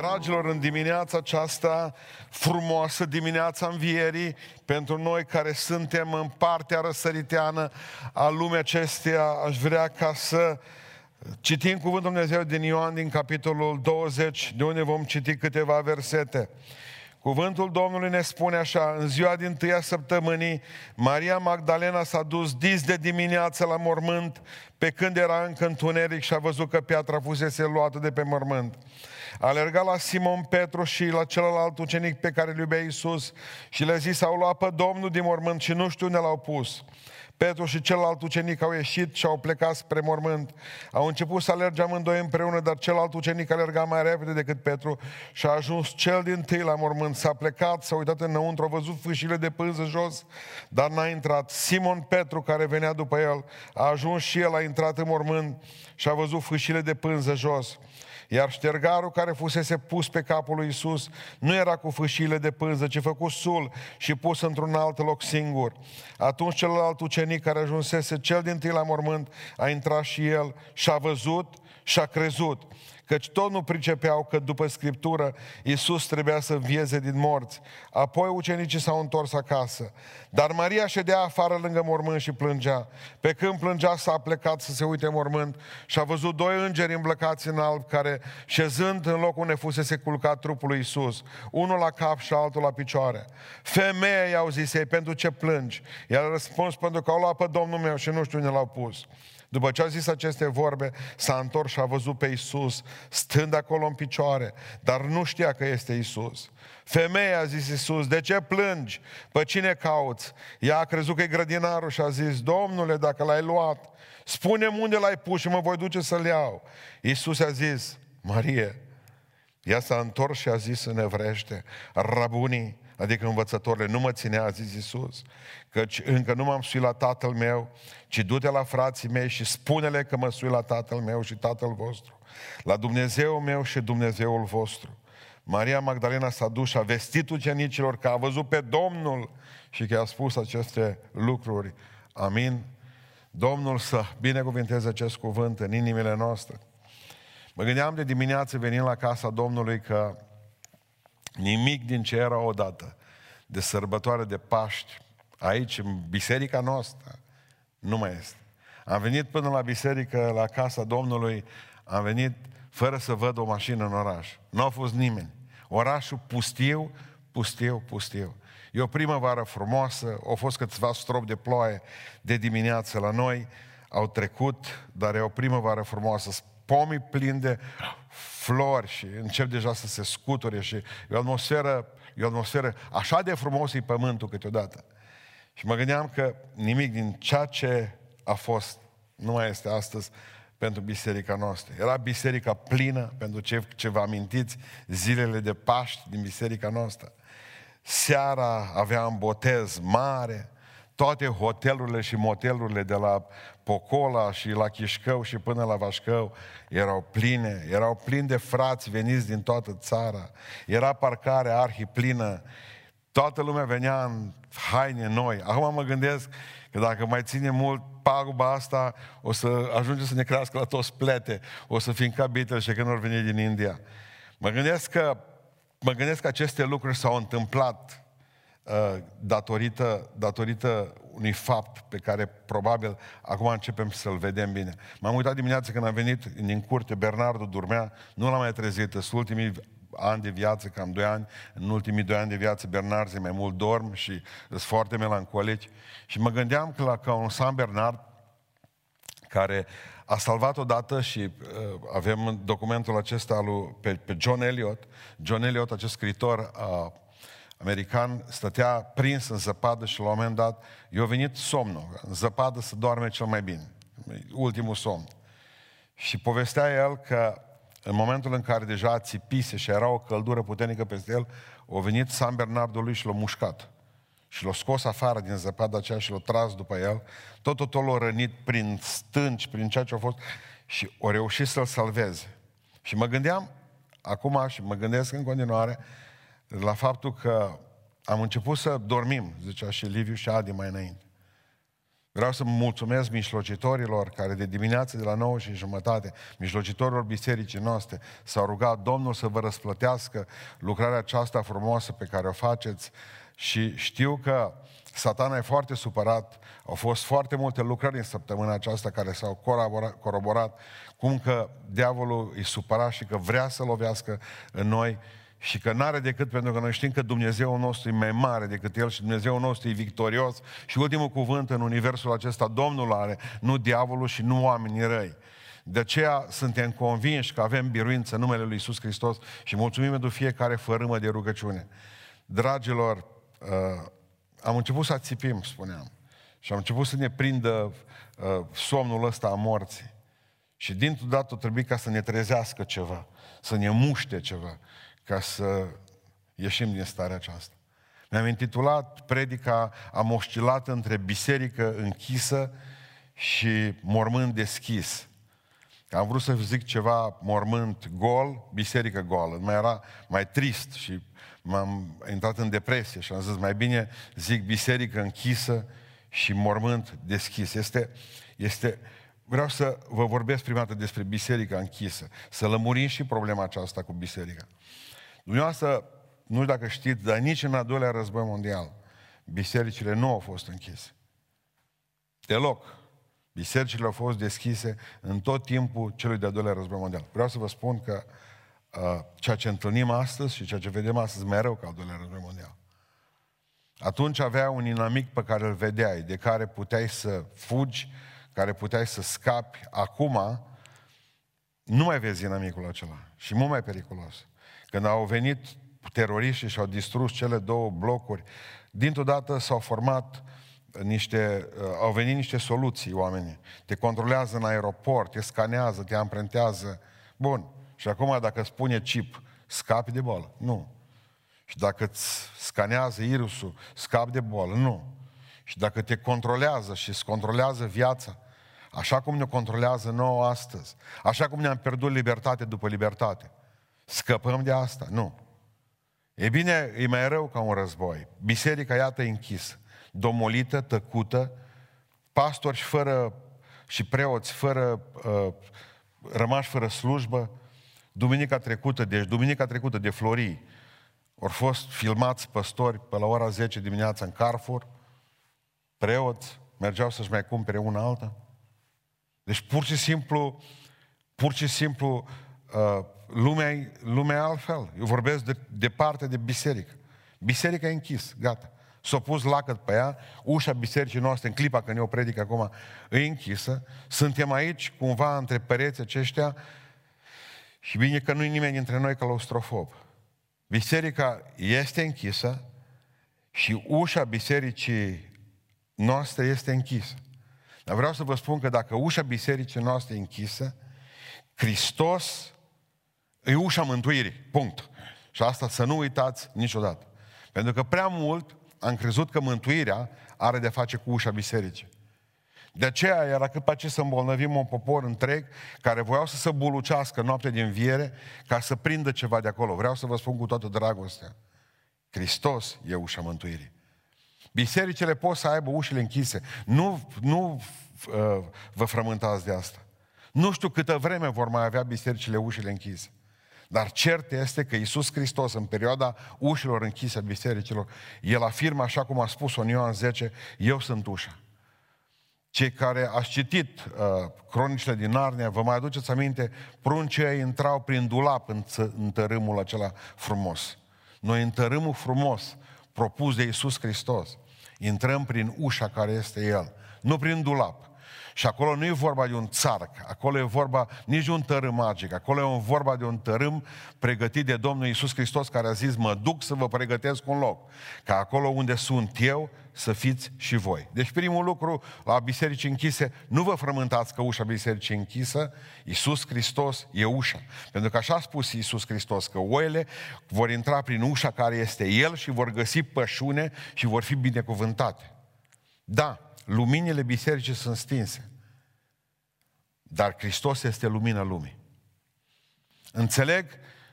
Dragilor, în dimineața aceasta frumoasă, dimineața învierii, pentru noi care suntem în partea răsăriteană a lumii acesteia, aș vrea ca să citim Cuvântul Dumnezeu din Ioan, din capitolul 20, de unde vom citi câteva versete. Cuvântul Domnului ne spune așa, în ziua din tâia săptămânii, Maria Magdalena s-a dus dis de dimineață la mormânt, pe când era încă întuneric și a văzut că piatra fusese luată de pe mormânt. Alerga la Simon Petru și la celălalt ucenic pe care îl iubea Iisus și le-a zis, au luat pe Domnul din mormânt și nu știu unde l-au pus. Petru și celălalt ucenic au ieșit și au plecat spre mormânt. Au început să alerge amândoi împreună, dar celălalt ucenic alerga mai repede decât Petru și a ajuns cel din tâi la mormânt. S-a plecat, s-a uitat înăuntru, a văzut fâșile de pânză jos, dar n-a intrat. Simon Petru, care venea după el, a ajuns și el, a intrat în mormânt și a văzut fâșile de pânză jos. Iar ștergarul care fusese pus pe capul lui Isus nu era cu fâșile de pânză, ci făcut sul și pus într-un alt loc singur. Atunci celălalt ucenic care ajunsese cel din tâi la mormânt a intrat și el și a văzut și a crezut căci tot nu pricepeau că după Scriptură Iisus trebuia să vieze din morți. Apoi ucenicii s-au întors acasă. Dar Maria ședea afară lângă mormânt și plângea. Pe când plângea s-a plecat să se uite mormânt și a văzut doi îngeri îmblăcați în alb care, șezând în locul unde fusese culcat trupul lui Iisus, unul la cap și altul la picioare. Femeia i-au zis ei, pentru ce plângi? El a răspuns, pentru că au luat pe Domnul meu și nu știu unde l-au pus. După ce a zis aceste vorbe, s-a întors și a văzut pe Isus stând acolo în picioare, dar nu știa că este Isus. Femeia, a zis Isus, de ce plângi? Pe cine cauți? Ea a crezut că e grădinarul și a zis, Domnule, dacă l-ai luat, spune-mi unde l-ai pus și mă voi duce să-l iau. Isus a zis, Marie, ea s-a întors și a zis în evrește, Rabunii, adică învățătorile, nu mă ținea, a zis Iisus, căci încă nu m-am suit la tatăl meu, ci du-te la frații mei și spune-le că mă sui la tatăl meu și tatăl vostru, la Dumnezeu meu și Dumnezeul vostru. Maria Magdalena s-a dus și a vestit ucenicilor că a văzut pe Domnul și că a spus aceste lucruri. Amin. Domnul să binecuvinteze acest cuvânt în inimile noastre. Mă gândeam de dimineață venind la casa Domnului că Nimic din ce era odată de sărbătoare de Paști, aici, în biserica noastră, nu mai este. Am venit până la biserică, la casa Domnului, am venit fără să văd o mașină în oraș. Nu a fost nimeni. Orașul pustiu, pustiu, pustiu. E o primăvară frumoasă, au fost câțiva strop de ploaie de dimineață la noi, au trecut, dar e o primăvară frumoasă pomii plini de flori și încep deja să se scuture și e o atmosferă, e o atmosferă așa de frumos e pământul câteodată. Și mă gândeam că nimic din ceea ce a fost nu mai este astăzi pentru biserica noastră. Era biserica plină, pentru ce, ce vă amintiți, zilele de Paști din biserica noastră. Seara aveam botez mare, toate hotelurile și motelurile de la Pocola și la Chișcău și până la Vașcău erau pline, erau plini de frați veniți din toată țara, era parcare arhiplină, toată lumea venea în haine noi. Acum mă gândesc că dacă mai ține mult paguba asta, o să ajunge să ne crească la toți plete, o să fim ca Beatles și când vor veni din India. Mă gândesc că, mă gândesc că aceste lucruri s-au întâmplat uh, datorită, datorită unui fapt pe care probabil acum începem să-l vedem bine. M-am uitat dimineața când am venit din curte, Bernardo dormea, nu l-am mai trezit, sunt ultimii ani de viață, cam 2 ani, în ultimii 2 ani de viață Bernard mai mult dorm și sunt foarte melancolici. Și mă gândeam că la ca un San Bernard care a salvat odată și uh, avem documentul acesta lui, pe, pe John Eliot. John Eliot, acest scritor, a american stătea prins în zăpadă și la un moment dat i-a venit somnul. În zăpadă să doarme cel mai bine. Ultimul somn. Și povestea el că în momentul în care deja țipise și era o căldură puternică peste el, a venit San Bernardo lui și l-a mușcat. Și l-a scos afară din zăpada aceea și l-a tras după el. Tot totul l-a rănit prin stânci, prin ceea ce a fost și a reușit să-l salveze. Și mă gândeam, acum și mă gândesc în continuare, la faptul că am început să dormim, zicea și Liviu și Adi mai înainte. Vreau să mulțumesc mijlocitorilor care de dimineață de la 9 și jumătate, mijlocitorilor bisericii noastre, s-au rugat Domnul să vă răsplătească lucrarea aceasta frumoasă pe care o faceți și știu că satana e foarte supărat, au fost foarte multe lucrări în săptămâna aceasta care s-au coroborat, cum că diavolul e supărat și că vrea să lovească în noi și că n-are decât pentru că noi știm că Dumnezeu nostru e mai mare decât El și Dumnezeu nostru e victorios și ultimul cuvânt în universul acesta Domnul are, nu diavolul și nu oamenii răi. De aceea suntem convinși că avem biruință în numele Lui Iisus Hristos și mulțumim pentru fiecare fărâmă de rugăciune. Dragilor, uh, am început să țipim, spuneam, și am început să ne prindă uh, somnul ăsta a morții. Și dintr-o dată trebuie ca să ne trezească ceva, să ne muște ceva ca să ieșim din starea aceasta. Mi-am intitulat predica Am oscilat între biserică închisă și mormânt deschis. Am vrut să zic ceva mormânt gol, biserică goală. Mai era mai trist și m-am intrat în depresie și am zis mai bine zic biserică închisă și mormânt deschis. Este, este, vreau să vă vorbesc prima dată despre biserica închisă, să lămurim și problema aceasta cu biserica. Dumneavoastră, nu știu dacă știți, dar nici în al doilea război mondial, bisericile nu au fost închise. Deloc. Bisericile au fost deschise în tot timpul celui de-al doilea război mondial. Vreau să vă spun că uh, ceea ce întâlnim astăzi și ceea ce vedem astăzi mai rău ca al doilea război mondial. Atunci avea un inamic pe care îl vedeai, de care puteai să fugi, care puteai să scapi. Acum nu mai vezi inamicul acela și mult mai periculos. Când au venit teroriștii și au distrus cele două blocuri, dintr-o dată s-au format niște, uh, au venit niște soluții oamenii. Te controlează în aeroport, te scanează, te amprentează. Bun. Și acum dacă spune chip, scapi de boală. Nu. Și dacă îți scanează irisul, scapi de boală. Nu. Și dacă te controlează și îți controlează viața, așa cum ne controlează nouă astăzi, așa cum ne-am pierdut libertate după libertate, Scăpăm de asta? Nu. E bine, e mai rău ca un război. Biserica, iată, închisă, domolită, tăcută, pastori fără și preoți fără, uh, rămași fără slujbă. Duminica trecută, deci duminica trecută de Florii, au fost filmați păstori pe la ora 10 dimineața în Carrefour, preoți, mergeau să-și mai cumpere una alta. Deci pur și simplu, pur și simplu, uh, lumea, lumea e altfel. Eu vorbesc de, departe de biserică. Biserica e închis, gata. S-a pus lacăt pe ea, ușa bisericii noastre, în clipa când eu predic acum, e închisă. Suntem aici, cumva, între pereți aceștia și bine că nu-i nimeni dintre noi claustrofob. Biserica este închisă și ușa bisericii noastre este închisă. Dar vreau să vă spun că dacă ușa bisericii noastre e închisă, Hristos E ușa mântuirii. Punct. Și asta să nu uitați niciodată. Pentru că prea mult am crezut că mântuirea are de face cu ușa bisericii. De aceea era cât pe ce să îmbolnăvim un popor întreg care voiau să se bulucească noapte din viere ca să prindă ceva de acolo. Vreau să vă spun cu toată dragostea. Hristos e ușa mântuirii. Bisericile pot să aibă ușile închise. Nu, nu uh, vă frământați de asta. Nu știu câtă vreme vor mai avea bisericile ușile închise. Dar cert este că Iisus Hristos, în perioada ușilor închise a bisericilor, El afirmă, așa cum a spus în Ioan 10, Eu sunt ușa. Cei care ați citit uh, cronicile din Narnia, vă mai aduceți aminte, pruncii intrau prin dulap în, în tărâmul acela frumos. Noi în tărâmul frumos propus de Iisus Hristos, intrăm prin ușa care este El, nu prin dulap. Și acolo nu e vorba de un țarc, acolo e vorba nici de un tărâm magic, acolo e vorba de un tărâm pregătit de Domnul Iisus Hristos care a zis, mă duc să vă pregătesc un loc, ca acolo unde sunt eu să fiți și voi. Deci primul lucru la biserici închise, nu vă frământați că ușa bisericii închisă, Iisus Hristos e ușa. Pentru că așa a spus Iisus Hristos, că oile vor intra prin ușa care este El și vor găsi pășune și vor fi binecuvântate. Da, luminile bisericii sunt stinse. Dar Hristos este lumina lumii. Înțeleg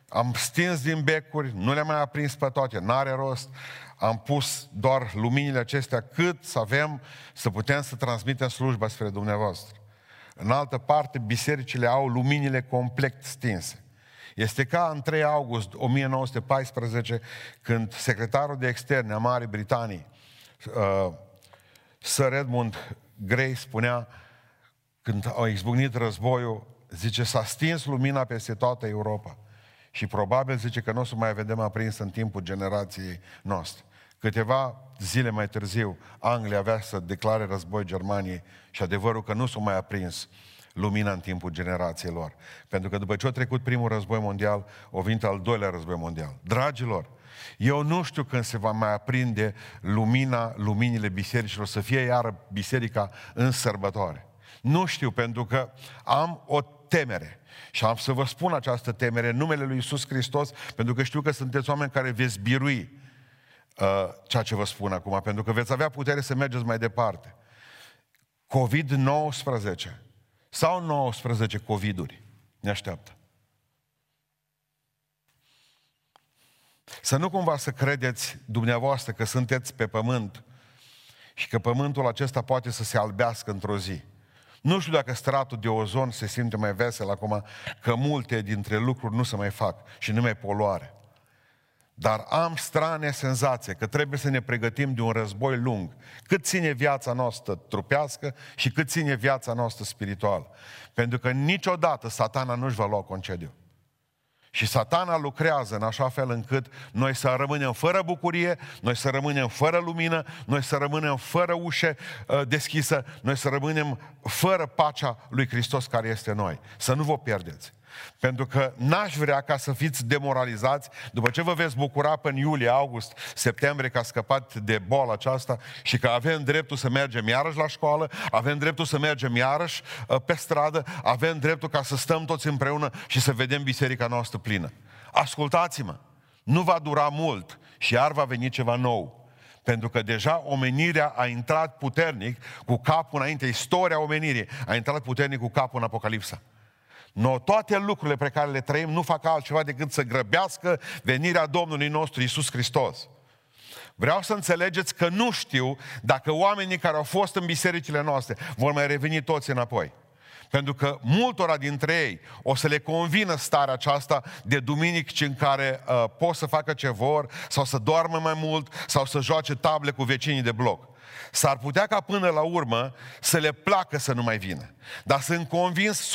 am stins din becuri, nu le-am mai aprins pe toate, n-are rost, am pus doar luminile acestea cât să avem, să putem să transmitem slujba spre dumneavoastră. În altă parte, bisericile au luminile complet stinse. Este ca în 3 august 1914, când secretarul de externe a Marii Britanii, uh, Sir Edmund Grey, spunea, când au izbucnit războiul, zice, s-a stins lumina peste toată Europa. Și probabil zice că nu o să mai vedem aprins în timpul generației noastre. Câteva zile mai târziu, Anglia avea să declare război Germaniei și adevărul că nu s-a mai aprins lumina în timpul generației lor. Pentru că după ce a trecut primul război mondial, o venit al doilea război mondial. Dragilor, eu nu știu când se va mai aprinde lumina, luminile bisericilor, să fie iară biserica în sărbătoare. Nu știu, pentru că am o temere. Și am să vă spun această temere în numele lui Isus Hristos, pentru că știu că sunteți oameni care veți birui uh, ceea ce vă spun acum, pentru că veți avea putere să mergeți mai departe. COVID-19 sau 19 COVID-uri ne așteaptă. Să nu cumva să credeți dumneavoastră că sunteți pe pământ și că pământul acesta poate să se albească într-o zi. Nu știu dacă stratul de ozon se simte mai vesel acum, că multe dintre lucruri nu se mai fac și nu mai poluare. Dar am strane senzație că trebuie să ne pregătim de un război lung. Cât ține viața noastră trupească și cât ține viața noastră spirituală. Pentru că niciodată satana nu-și va lua concediu. Și satana lucrează în așa fel încât noi să rămânem fără bucurie, noi să rămânem fără lumină, noi să rămânem fără ușe uh, deschisă, noi să rămânem fără pacea lui Hristos care este noi. Să nu vă pierdeți. Pentru că n-aș vrea ca să fiți demoralizați după ce vă veți bucura până în iulie, august, septembrie că a scăpat de boala aceasta și că avem dreptul să mergem iarăși la școală, avem dreptul să mergem iarăși uh, pe stradă, avem dreptul ca să stăm toți împreună și să vedem biserica noastră plină. Ascultați-mă, nu va dura mult și iar va veni ceva nou. Pentru că deja omenirea a intrat puternic cu capul înainte, istoria omenirii a intrat puternic cu capul în Apocalipsa. No, toate lucrurile pe care le trăim nu fac altceva decât să grăbească venirea Domnului nostru Isus Hristos. Vreau să înțelegeți că nu știu dacă oamenii care au fost în bisericile noastre vor mai reveni toți înapoi. Pentru că multora dintre ei o să le convină starea aceasta de duminici în care uh, pot să facă ce vor, sau să doarmă mai mult, sau să joace table cu vecinii de bloc. S-ar putea ca până la urmă să le placă să nu mai vină. Dar sunt convins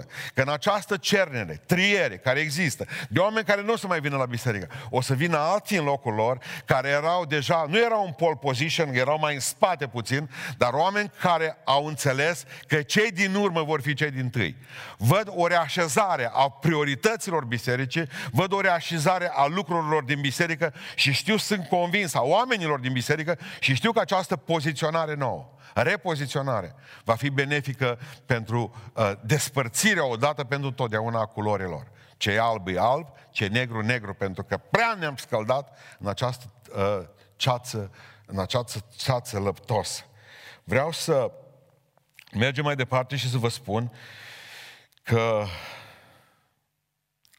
100% că în această cernere, triere care există, de oameni care nu o să mai vină la biserică, o să vină alții în locul lor, care erau deja, nu erau în pole position, erau mai în spate puțin, dar oameni care au înțeles că cei din urmă vor fi cei din tâi. Văd o reașezare a priorităților bisericii, văd o reașezare a lucrurilor din biserică și știu, sunt convins, a oamenilor din biserică și știu că această poziționare nouă repoziționare va fi benefică pentru uh, despărțirea odată pentru totdeauna a culorilor. Ce e alb e alb, ce e negru, negru, pentru că prea ne-am scăldat în această uh, ceață, în această ceață lăptos. Vreau să mergem mai departe și să vă spun că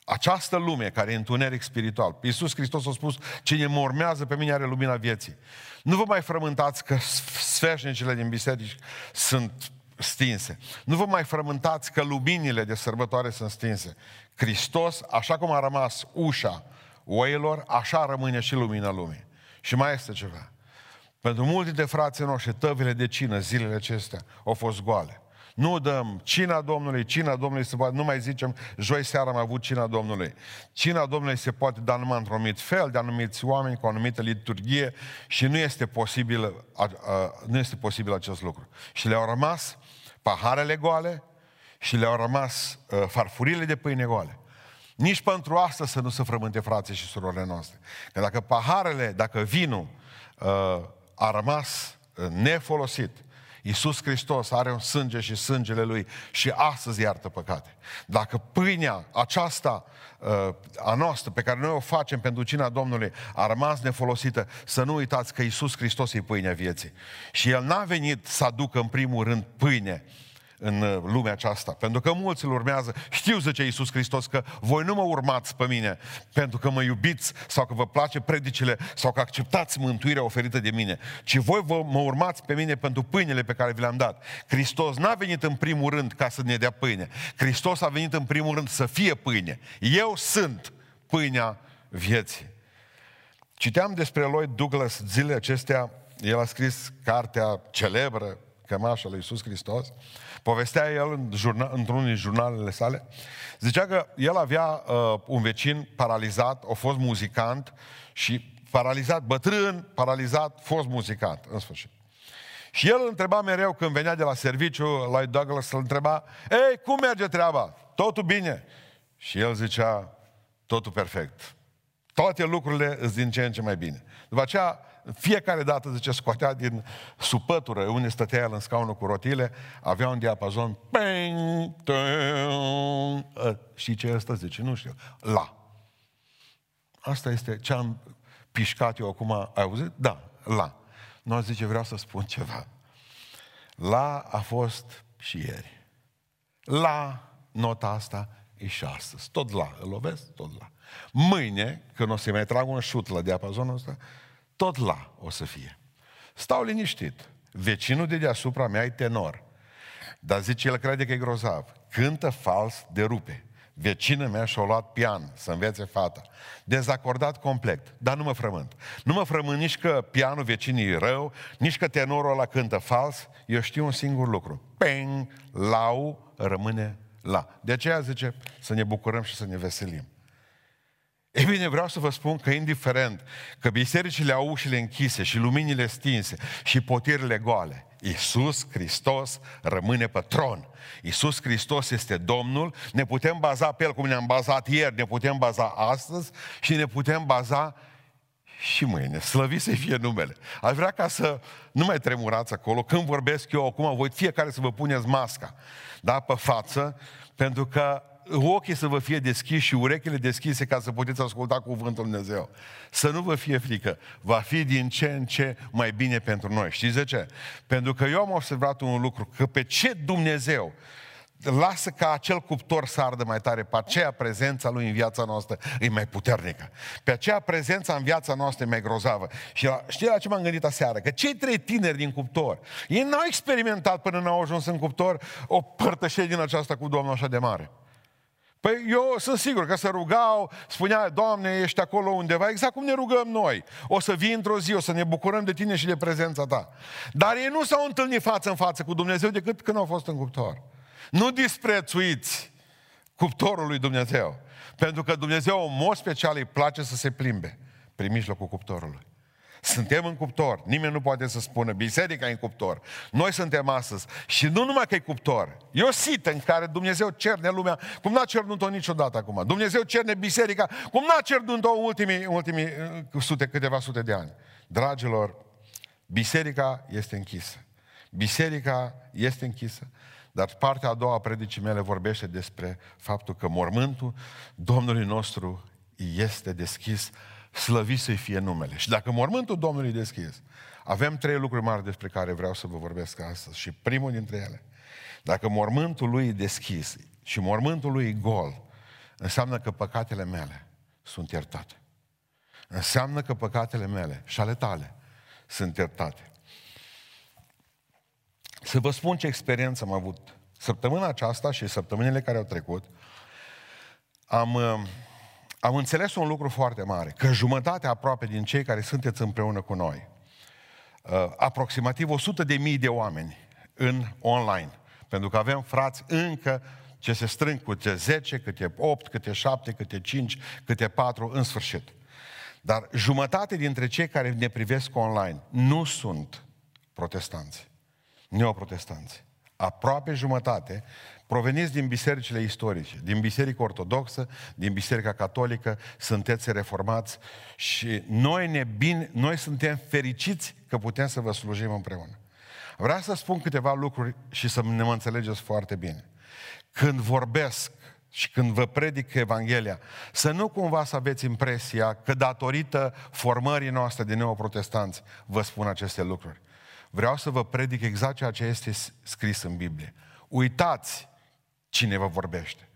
această lume care e întuneric spiritual, Iisus Hristos a spus, cine mă urmează pe mine are lumina vieții. Nu vă mai frământați că sfeșnicile din biserici sunt stinse. Nu vă mai frământați că luminile de sărbătoare sunt stinse. Hristos, așa cum a rămas ușa oilor, așa rămâne și lumina lumii. Și mai este ceva. Pentru mulți dintre frații noștri, tăvile de cină, zilele acestea, au fost goale. Nu dăm cina Domnului, cina Domnului se poate, nu mai zicem, joi seara am avut cina Domnului. Cina Domnului se poate da numai într-un anumit fel, de anumiți oameni, cu o anumită liturghie și nu este posibil, a, a, nu este posibil acest lucru. Și le-au rămas paharele goale și le-au rămas a, farfurile de pâine goale. Nici pentru asta să nu se frământe frații și surorile noastre. Că dacă paharele, dacă vinul a, a rămas nefolosit, Iisus Hristos are un sânge și sângele Lui și astăzi iartă păcate. Dacă pâinea aceasta uh, a noastră pe care noi o facem pentru cina Domnului a rămas nefolosită, să nu uitați că Iisus Hristos e pâinea vieții. Și El n-a venit să aducă în primul rând pâine în uh, lumea aceasta. Pentru că mulți îl urmează. Știu, zice Iisus Hristos, că voi nu mă urmați pe mine pentru că mă iubiți sau că vă place predicile sau că acceptați mântuirea oferită de mine, ci voi vă, mă urmați pe mine pentru pâinile pe care vi le-am dat. Hristos n-a venit în primul rând ca să ne dea pâine. Hristos a venit în primul rând să fie pâine. Eu sunt pâinea vieții. Citeam despre Lloyd Douglas zilele acestea, el a scris cartea celebră, Cămașa lui Iisus Hristos, povestea el în jurna, într-unul din jurnalele sale, zicea că el avea uh, un vecin paralizat, a fost muzicant și paralizat, bătrân, paralizat, fost muzicant, în sfârșit. Și el îl întreba mereu când venea de la serviciu, la Douglas, îl întreba, ei, cum merge treaba? Totul bine? Și el zicea, totul perfect. Toate lucrurile îți din ce în ce mai bine. După aceea, fiecare dată, zice, scoatea din supătură, unde stătea el în scaunul cu rotile, avea un diapazon, ping, tung, și ce ăsta zice, nu știu, la. Asta este ce am pișcat eu acum, ai auzit? Da, la. Nu zice, vreau să spun ceva. La a fost și ieri. La nota asta e și astăzi. Tot la, îl lovesc? Tot la. Mâine, când o să mai trag un șut la diapazonul ăsta, tot la o să fie. Stau liniștit. Vecinul de deasupra mea e tenor. Dar zice, el crede că e grozav. Cântă fals de rupe. Vecină mea și-a luat pian să învețe fata. Dezacordat complet, dar nu mă frământ. Nu mă frământ nici că pianul vecinii e rău, nici că tenorul ăla cântă fals. Eu știu un singur lucru. Peng, lau, rămâne la. De aceea zice să ne bucurăm și să ne veselim. E bine, vreau să vă spun că indiferent că bisericile au ușile închise și luminile stinse și potirile goale, Iisus Hristos rămâne pe tron. Iisus Hristos este Domnul, ne putem baza pe El cum ne-am bazat ieri, ne putem baza astăzi și ne putem baza și mâine. Slăvit să fie numele. Aș vrea ca să nu mai tremurați acolo. Când vorbesc eu acum, voi fiecare să vă puneți masca da, pe față, pentru că ochii să vă fie deschiși și urechile deschise ca să puteți asculta cuvântul Lui Dumnezeu. Să nu vă fie frică. Va fi din ce în ce mai bine pentru noi. Știți de ce? Pentru că eu am observat un lucru, că pe ce Dumnezeu lasă ca acel cuptor să ardă mai tare, pe aceea prezența lui în viața noastră e mai puternică. Pe aceea prezența în viața noastră e mai grozavă. Și la, știi la ce m-am gândit aseară? Că cei trei tineri din cuptor, ei n-au experimentat până n-au ajuns în cuptor o părtășie din aceasta cu Domnul așa de mare. Păi eu sunt sigur că se rugau, spunea, Doamne, ești acolo undeva, exact cum ne rugăm noi. O să vii într-o zi, o să ne bucurăm de tine și de prezența ta. Dar ei nu s-au întâlnit față în față cu Dumnezeu decât când au fost în cuptor. Nu disprețuiți cuptorul lui Dumnezeu. Pentru că Dumnezeu, în mod special, îi place să se plimbe prin mijlocul cuptorului. Suntem în cuptor. Nimeni nu poate să spună, biserica e în cuptor. Noi suntem astăzi. Și nu numai că e cuptor. E o sită în care Dumnezeu cerne lumea, cum n-a cernut-o niciodată acum. Dumnezeu cerne biserica, cum n-a cernut-o în ultimii, ultimii uh, sute, câteva sute de ani. Dragilor, biserica este închisă. Biserica este închisă. Dar partea a doua a predicii mele vorbește despre faptul că mormântul Domnului nostru este deschis slăvit să-i fie numele. Și dacă mormântul Domnului e deschis, avem trei lucruri mari despre care vreau să vă vorbesc astăzi. Și primul dintre ele, dacă mormântul lui e deschis și mormântul lui e gol, înseamnă că păcatele mele sunt iertate. Înseamnă că păcatele mele și ale tale sunt iertate. Să vă spun ce experiență am avut. Săptămâna aceasta și săptămânile care au trecut, am, am înțeles un lucru foarte mare, că jumătate aproape din cei care sunteți împreună cu noi, uh, aproximativ 100 de mii de oameni în online, pentru că avem frați încă ce se strâng câte 10, câte 8, câte 7, câte 5, câte 4, în sfârșit. Dar jumătate dintre cei care ne privesc online nu sunt protestanți, neoprotestanți. Aproape jumătate proveniți din bisericile istorice, din Biserica Ortodoxă, din Biserica Catolică, sunteți reformați și noi, ne bine, noi suntem fericiți că putem să vă slujim împreună. Vreau să spun câteva lucruri și să ne mă înțelegeți foarte bine. Când vorbesc și când vă predic Evanghelia, să nu cumva să aveți impresia că datorită formării noastre de neoprotestanți vă spun aceste lucruri. Vreau să vă predic exact ceea ce este scris în Biblie. Uitați cine vă vorbește.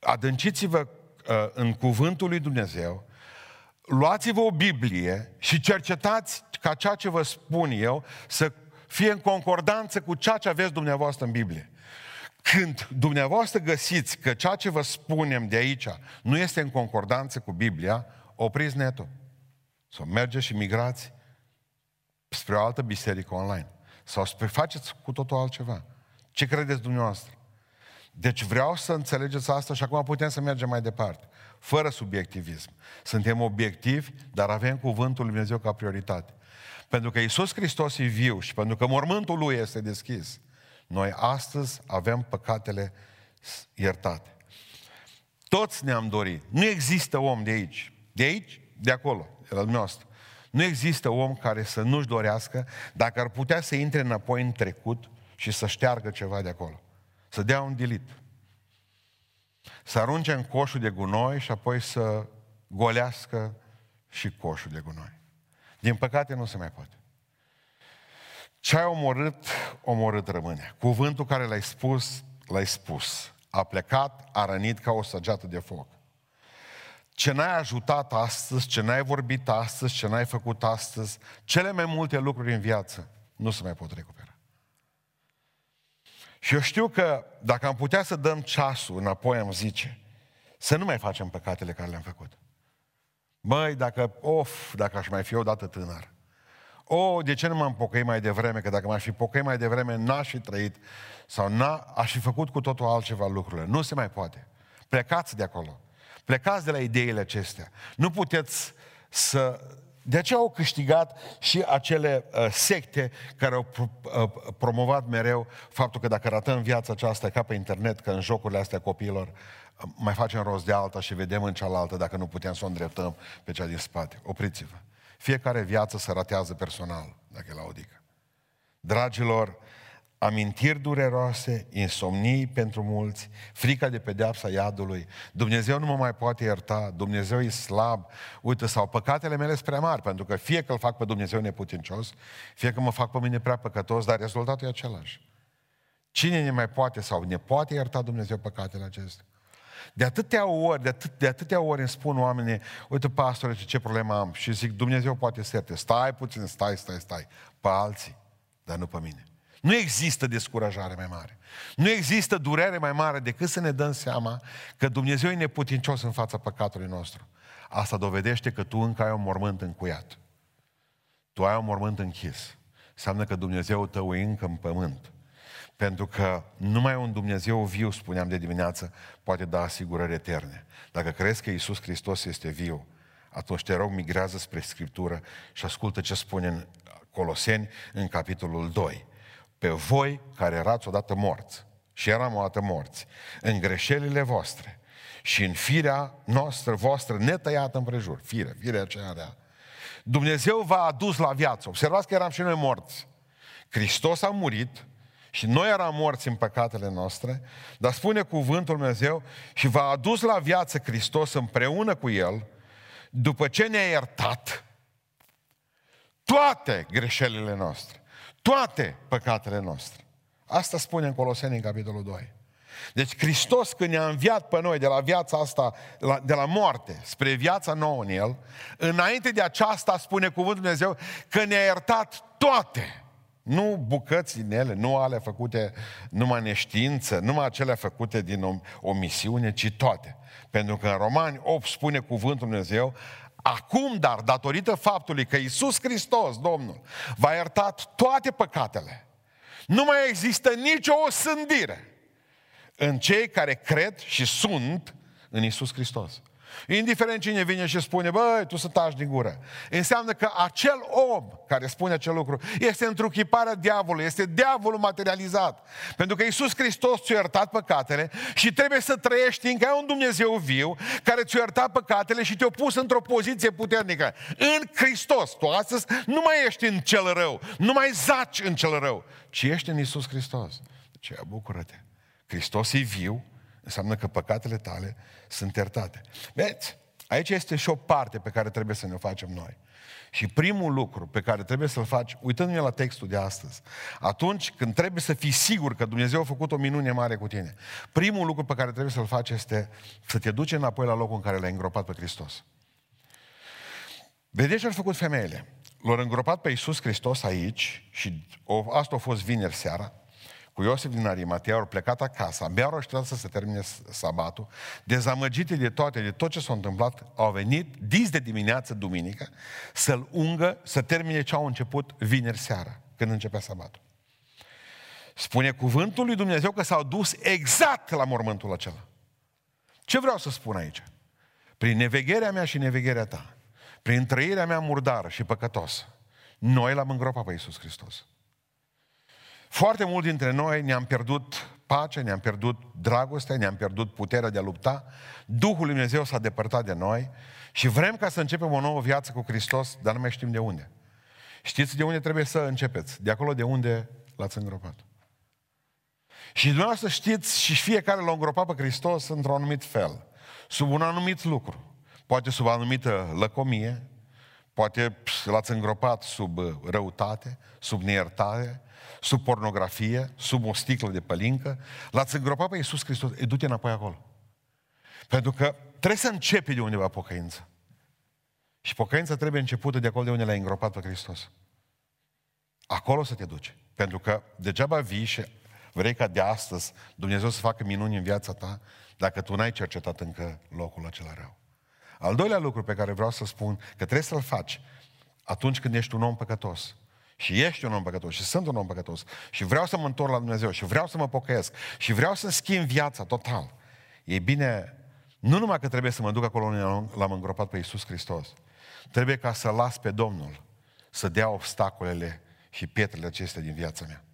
Adânciți-vă uh, în cuvântul lui Dumnezeu, luați-vă o Biblie și cercetați ca ceea ce vă spun eu să fie în concordanță cu ceea ce aveți dumneavoastră în Biblie. Când dumneavoastră găsiți că ceea ce vă spunem de aici nu este în concordanță cu Biblia, opriți netul. Să mergeți și migrați spre o altă biserică online. Sau spre faceți cu totul altceva. Ce credeți dumneavoastră? Deci vreau să înțelegeți asta și acum putem să mergem mai departe. Fără subiectivism. Suntem obiectivi, dar avem cuvântul Lui Dumnezeu ca prioritate. Pentru că Isus Hristos e viu și pentru că mormântul Lui este deschis, noi astăzi avem păcatele iertate. Toți ne-am dorit. Nu există om de aici. De aici, de acolo, de la dumneavoastră. Nu există om care să nu-și dorească, dacă ar putea să intre înapoi în trecut și să șteargă ceva de acolo. Să dea un delete. Să arunce în coșul de gunoi și apoi să golească și coșul de gunoi. Din păcate nu se mai poate. Ce ai omorât, omorât rămâne. Cuvântul care l-ai spus, l-ai spus. A plecat, a rănit ca o săgeată de foc. Ce n-ai ajutat astăzi, ce n-ai vorbit astăzi, ce n-ai făcut astăzi, cele mai multe lucruri în viață nu se mai pot recupera. Și eu știu că dacă am putea să dăm ceasul înapoi, am zice, să nu mai facem păcatele care le-am făcut. Măi, dacă, of, dacă aș mai fi odată tânăr. O, de ce nu m-am pocăit mai devreme? Că dacă m-aș fi pocăit mai devreme, n-aș fi trăit sau n aș fi făcut cu totul altceva lucrurile. Nu se mai poate. Plecați de acolo. Plecați de la ideile acestea. Nu puteți să... De aceea au câștigat și acele uh, secte care au pro, uh, promovat mereu faptul că dacă ratăm viața aceasta ca pe internet, că în jocurile astea copiilor uh, mai facem rost de alta și vedem în cealaltă dacă nu putem să o îndreptăm pe cea din spate. Opriți-vă. Fiecare viață se ratează personal, dacă e la odică. Dragilor, amintiri dureroase, insomnii pentru mulți, frica de pedeapsa iadului, Dumnezeu nu mă mai poate ierta, Dumnezeu e slab, uite, sau păcatele mele sunt prea mari, pentru că fie că îl fac pe Dumnezeu neputincios, fie că mă fac pe mine prea păcătos, dar rezultatul e același. Cine ne mai poate sau ne poate ierta Dumnezeu păcatele acestea? De atâtea ori, de, atât, de atâtea ori îmi spun oamenii, uite, pastore, ce problemă am? Și zic, Dumnezeu poate să ierte. Stai puțin, stai, stai, stai. Pe alții, dar nu pe mine. Nu există descurajare mai mare. Nu există durere mai mare decât să ne dăm seama că Dumnezeu e neputincios în fața păcatului nostru. Asta dovedește că tu încă ai un mormânt încuiat. Tu ai un mormânt închis. Înseamnă că Dumnezeu tău e încă în pământ. Pentru că numai un Dumnezeu viu, spuneam de dimineață, poate da asigurări eterne. Dacă crezi că Isus Hristos este viu, atunci te rog, migrează spre Scriptură și ascultă ce spune în Coloseni, în capitolul 2. Pe voi care erați odată morți, și eram odată morți, în greșelile voastre. Și în firea noastră, voastră, netăiată împrejur, fire, firea aceea rea, Dumnezeu v-a adus la viață. Observați că eram și noi morți. Hristos a murit, și noi eram morți în păcatele noastre, dar spune cuvântul Dumnezeu și v-a adus la viață Hristos împreună cu El, după ce ne-a iertat toate greșelile noastre, toate păcatele noastre. Asta spune în Coloseni, în capitolul 2. Deci Hristos când ne-a înviat pe noi de la viața asta, de la moarte, spre viața nouă în El, înainte de aceasta spune cuvântul Dumnezeu că ne-a iertat toate nu bucăți din ele, nu ale făcute numai neștiință, numai acele făcute din o, o misiune, ci toate. Pentru că în Romani 8 spune cuvântul Dumnezeu, acum dar, datorită faptului că Iisus Hristos, Domnul, v-a iertat toate păcatele, nu mai există nicio osândire în cei care cred și sunt în Iisus Hristos. Indiferent cine vine și spune, băi, tu să taci din gură. Înseamnă că acel om care spune acel lucru este întruchiparea diavolului, este diavolul materializat. Pentru că Iisus Hristos ți-a iertat păcatele și trebuie să trăiești încă ai un Dumnezeu viu care ți-a iertat păcatele și te-a pus într-o poziție puternică. În Hristos. Tu astăzi nu mai ești în cel rău, nu mai zaci în cel rău, ci ești în Iisus Hristos. Ce bucură-te. Hristos e viu, înseamnă că păcatele tale sunt iertate. Vedeți? Aici este și o parte pe care trebuie să ne o facem noi. Și primul lucru pe care trebuie să-l faci, uitându-ne la textul de astăzi, atunci când trebuie să fii sigur că Dumnezeu a făcut o minune mare cu tine, primul lucru pe care trebuie să-l faci este să te duci înapoi la locul în care l-ai îngropat pe Hristos. Vedeți ce au făcut femeile? L-au îngropat pe Iisus Hristos aici și o, asta a fost vineri seara, cu Iosif din Arimatea, au plecat acasă, abia au așteptat să se termine sabatul, dezamăgite de toate, de tot ce s-a întâmplat, au venit dis de dimineață, duminică, să-l ungă, să termine ce au început vineri seara, când începea sabatul. Spune cuvântul lui Dumnezeu că s-au dus exact la mormântul acela. Ce vreau să spun aici? Prin nevegherea mea și nevegherea ta, prin trăirea mea murdară și păcătosă, noi l-am îngropat pe Iisus Hristos. Foarte mulți dintre noi ne-am pierdut pacea, ne-am pierdut dragostea, ne-am pierdut puterea de a lupta. Duhul Lui Dumnezeu s-a depărtat de noi și vrem ca să începem o nouă viață cu Hristos, dar nu mai știm de unde. Știți de unde trebuie să începeți? De acolo de unde l-ați îngropat. Și dumneavoastră știți și fiecare l-a îngropat pe Hristos într-un anumit fel, sub un anumit lucru. Poate sub anumită lăcomie, poate l-ați îngropat sub răutate, sub neiertare, sub pornografie, sub o sticlă de pălincă, l-ați îngropat pe Iisus Hristos, e du-te înapoi acolo. Pentru că trebuie să începi de undeva pocăința. Și pocăința trebuie începută de acolo de unde l-ai îngropat pe Hristos. Acolo să te duci. Pentru că degeaba vii și vrei ca de astăzi Dumnezeu să facă minuni în viața ta dacă tu n-ai cercetat încă locul acela rău. Al doilea lucru pe care vreau să spun, că trebuie să-l faci atunci când ești un om păcătos. Și ești un om păcătos și sunt un om păcătos și vreau să mă întorc la Dumnezeu și vreau să mă pocăiesc și vreau să schimb viața total. E bine, nu numai că trebuie să mă duc acolo unde l-am îngropat pe Iisus Hristos, trebuie ca să las pe Domnul să dea obstacolele și pietrele acestea din viața mea.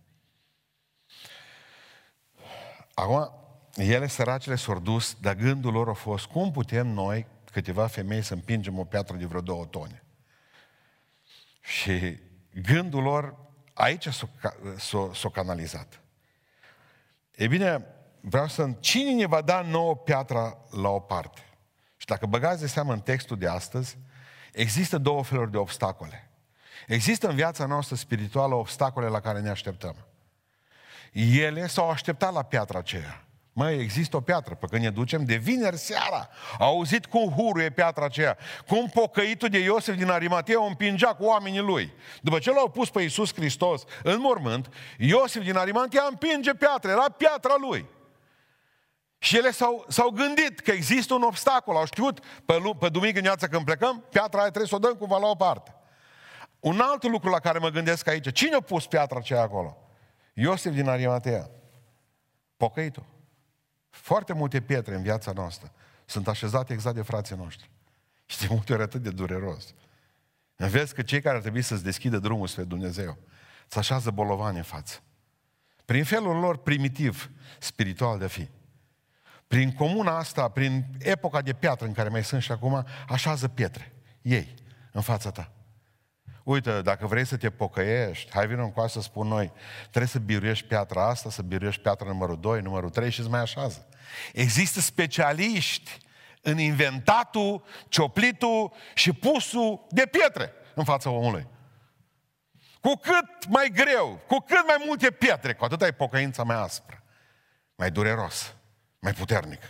Acum, ele săracele s-au dus, dar gândul lor a fost, cum putem noi, câteva femei, să împingem o piatră de vreo două tone? Și gândul lor aici s-a, s-a, s-a canalizat. E bine, vreau să... Cine ne va da nouă piatra la o parte? Și dacă băgați de seamă în textul de astăzi, există două feluri de obstacole. Există în viața noastră spirituală obstacole la care ne așteptăm. Ele s-au așteptat la piatra aceea. Mai există o piatră, pe când ne ducem de vineri seara. Au auzit cum huruie piatra aceea, cum pocăitul de Iosef din Arimatea o împingea cu oamenii lui. După ce l-au pus pe Iisus Hristos în mormânt, Iosef din Arimatea împinge piatra, era piatra lui. Și ele s-au, s-au gândit că există un obstacol, au știut pe, pe duminică dimineața când plecăm, piatra aia trebuie să o dăm cumva la o parte. Un alt lucru la care mă gândesc aici, cine a pus piatra aceea acolo? Iosef din Arimatea. Pocăitul. Foarte multe pietre în viața noastră sunt așezate exact de frații noștri. Și de multe ori atât de dureros. Vezi că cei care ar trebui să-ți deschidă drumul spre Dumnezeu, să așează bolovani în față. Prin felul lor primitiv, spiritual de a fi. Prin comuna asta, prin epoca de piatră în care mai sunt și acum, așează pietre. Ei, în fața ta. Uite, dacă vrei să te pocăiești, hai vină cu să spun noi, trebuie să biruiești piatra asta, să biruiești piatra numărul 2, numărul 3 și îți mai așează. Există specialiști în inventatul, cioplitul și pusul de pietre în fața omului. Cu cât mai greu, cu cât mai multe pietre, cu atât ai pocăința mai aspră, mai dureros, mai puternic.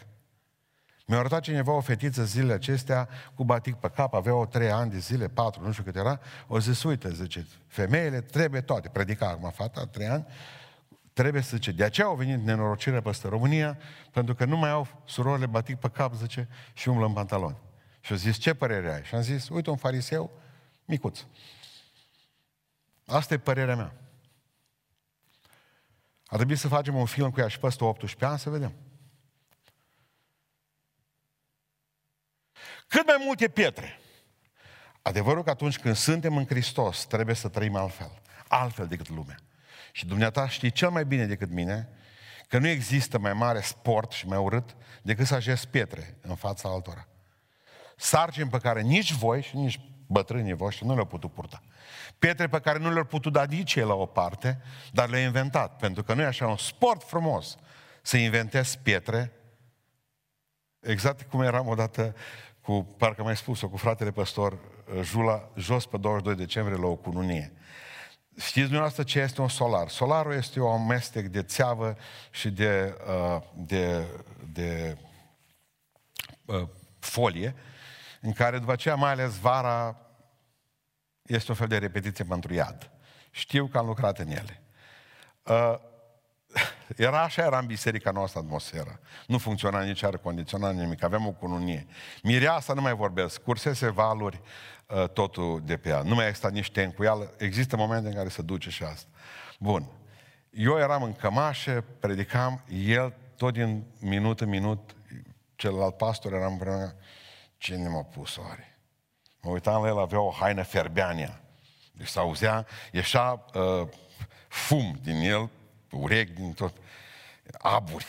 Mi-a arătat cineva o fetiță zilele acestea cu batic pe cap, avea o trei ani de zile, patru, nu știu cât era, o zis, uite, zice, femeile trebuie toate, predica acum fata, trei ani, trebuie să zice, de aceea au venit nenorocirea peste România, pentru că nu mai au surorile batic pe cap, zice, și umblă în pantaloni. Și au zis, ce părere ai? Și am zis, uite un fariseu micuț. Asta e părerea mea. Ar trebui să facem un film cu ea și peste 18 ani să vedem. Cât mai multe pietre. Adevărul că atunci când suntem în Hristos, trebuie să trăim altfel. Altfel decât lumea. Și dumneata știi cel mai bine decât mine că nu există mai mare sport și mai urât decât să ajezi pietre în fața altora. Sarcini pe care nici voi și nici bătrânii voștri nu le-au putut purta. Pietre pe care nu le-au putut da nici la o parte, dar le-au inventat. Pentru că nu e așa un sport frumos să inventezi pietre Exact cum eram odată cu, parcă mai spus-o, cu fratele păstor Jula, jos pe 22 decembrie la o cununie. Știți dumneavoastră ce este un solar? Solarul este o amestec de țeavă și de, uh, de, de uh, folie, în care după aceea, mai ales vara, este un fel de repetiție pentru iad. Știu că am lucrat în ele. Uh, era așa, era în biserica noastră atmosfera. Nu funcționa nici aer condiționat, nimic. Aveam o cununie. Mireasa, nu mai vorbesc, cursese valuri uh, totul de pe ea. Nu mai exista nici tencuială. Există momente în care se duce și asta. Bun. Eu eram în cămașă, predicam, el tot din minut în minut, celălalt pastor era împreună. Cine m-a pus oare? Mă uitam la el, avea o haină ferbeania. Deci se auzea, ieșea uh, fum din el, urechi, din tot, aburi.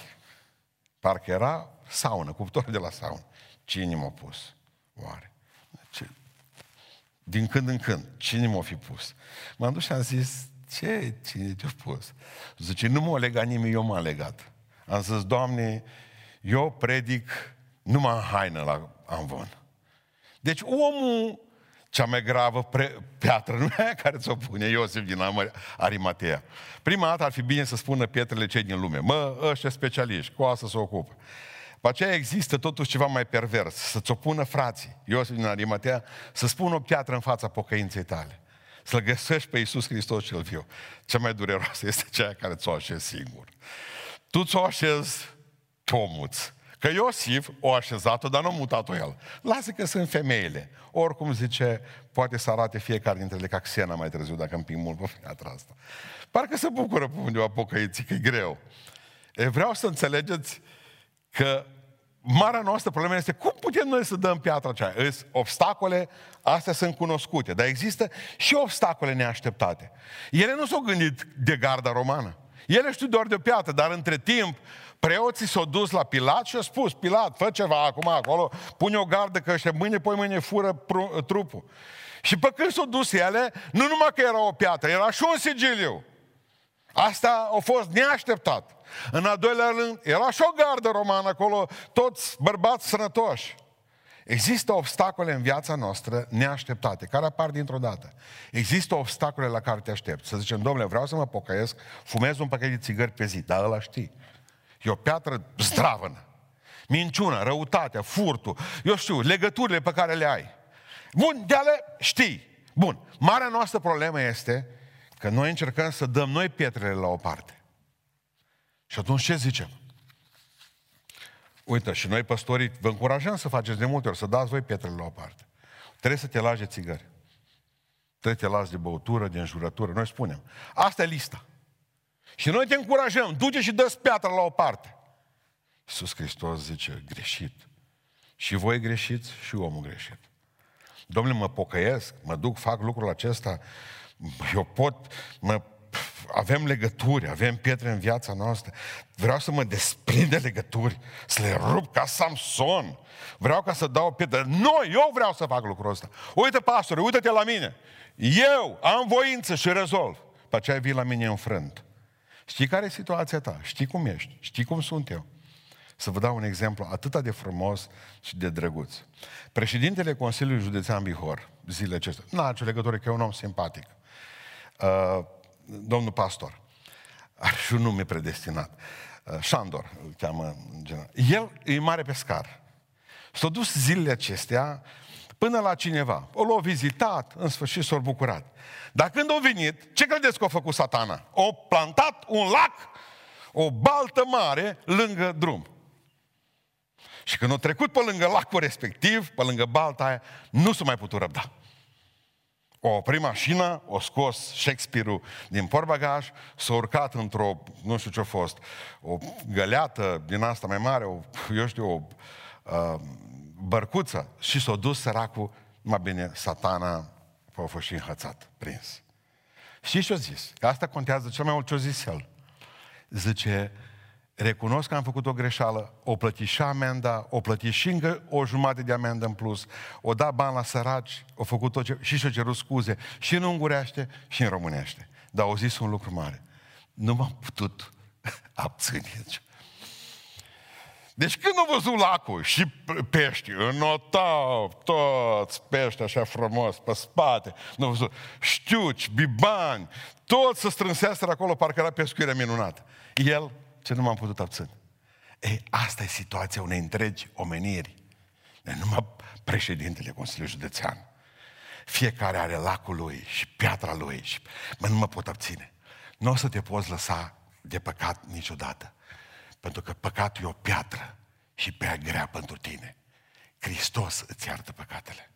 Parcă era saună, cuptor de la saună. Cine m-a pus? Oare? Ce? Din când în când, cine m-a fi pus? M-am dus și am zis, ce? Cine te-a pus? Zice, nu m-a legat nimeni, eu m-am legat. Am zis, Doamne, eu predic numai în haină la Amvon. Deci omul cea mai gravă pre- piatră, nu e care ți-o pune Iosif din Arimatea. Prima dată ar fi bine să spună pietrele cei din lume. Mă, ăștia specialiști, cu asta se ocupă. Pe aceea există totuși ceva mai pervers, să-ți o pună frații, Iosif din Arimatea, să spună o piatră în fața pocăinței tale. Să-L găsești pe Iisus Hristos cel viu. Cea mai dureroasă este cea care ți-o așezi singur. Tu ți-o așezi tomuț. Că Iosif o așezat-o, dar nu a mutat-o el. Lasă că sunt femeile. Oricum zice, poate să arate fiecare dintre ele ca Xena mai târziu, dacă împing mult pe piatra asta. Parcă se bucură pe undeva pocăiții, că e greu. E, vreau să înțelegeți că marea noastră problemă este cum putem noi să dăm piatra aceea? Îs obstacole, astea sunt cunoscute, dar există și obstacole neașteptate. Ele nu s-au gândit de garda romană. Ele știu doar de o piatră, dar între timp Preoții s-au dus la Pilat și au spus, Pilat, fă ceva acum acolo, pune o gardă că ăștia mâine, poi mâine fură pr- trupul. Și pe când s-au dus ele, nu numai că era o piatră, era și un sigiliu. Asta a fost neașteptat. În al doilea rând, era și o gardă romană acolo, toți bărbați sănătoși. Există obstacole în viața noastră neașteptate, care apar dintr-o dată. Există obstacole la care te aștept. Să zicem, domnule, vreau să mă pocăiesc, fumez un pachet de țigări pe zi, dar ăla știi. E o piatră zdravănă. Minciuna, răutatea, furtul, eu știu, legăturile pe care le ai. Bun, de ale știi. Bun, marea noastră problemă este că noi încercăm să dăm noi pietrele la o parte. Și atunci ce zicem? Uite, și noi păstorii vă încurajăm să faceți de multe ori, să dați voi pietrele la o parte. Trebuie să te lași de țigări. Trebuie să te lași de băutură, de înjurătură. Noi spunem. Asta e lista. Și noi te încurajăm, duce și dă piatra la o parte. Iisus Hristos zice, greșit. Și voi greșiți și omul greșit. Domnule, mă pocăiesc, mă duc, fac lucrul acesta, eu pot, mă, avem legături, avem pietre în viața noastră. Vreau să mă desprind de legături, să le rup ca Samson. Vreau ca să dau o pietră. Nu, eu vreau să fac lucrul ăsta. Uite, pastore, uite-te la mine. Eu am voință și rezolv. Pe aceea vii la mine înfrânt. Știi care e situația ta? Știi cum ești? Știi cum sunt eu? Să vă dau un exemplu atât de frumos și de drăguț. Președintele Consiliului Județean Bihor, zilele acestea, n-a nicio legătură că e un om simpatic, uh, domnul pastor, are și un nume predestinat, uh, Șandor îl cheamă în general. El e mare pescar. S-a dus zilele acestea până la cineva. O l-a vizitat, în sfârșit s-a bucurat. Dar când a venit, ce credeți că a făcut satana? O plantat un lac, o baltă mare, lângă drum. Și când a trecut pe lângă lacul respectiv, pe lângă balta aia, nu s-a mai putut răbda. O oprit mașina, o scos Shakespeare-ul din porbagaj, s-a urcat într-o, nu știu ce a fost, o găleată din asta mai mare, o, eu știu, o uh, bărcuță și s-a dus săracul, mai bine, satana a fost și înhățat, prins. Și ce-a zis? Că asta contează cel mai mult ce-a zis el. Zice, recunosc că am făcut o greșeală, o plăti și amenda, o plăti și încă o jumătate de amendă în plus, o da bani la săraci, o făcut tot ce... și și-a cerut scuze, și în ungurește, și în românește. Dar au zis un lucru mare. Nu m-am putut abține. Deci când au văzut lacul și pești, înotau toți pești așa frumos, pe spate, nu au văzut știuci, bibani, toți să strânsească acolo, parcă era pescuirea minunată. El, ce nu m-am putut abține. Ei, asta e situația unei întregi omeniri. De numai președintele Consiliului Județean. Fiecare are lacul lui și piatra lui și mă, nu mă pot abține. Nu o să te poți lăsa de păcat niciodată. Pentru că păcatul e o piatră și prea grea pentru tine. Hristos îți iartă păcatele.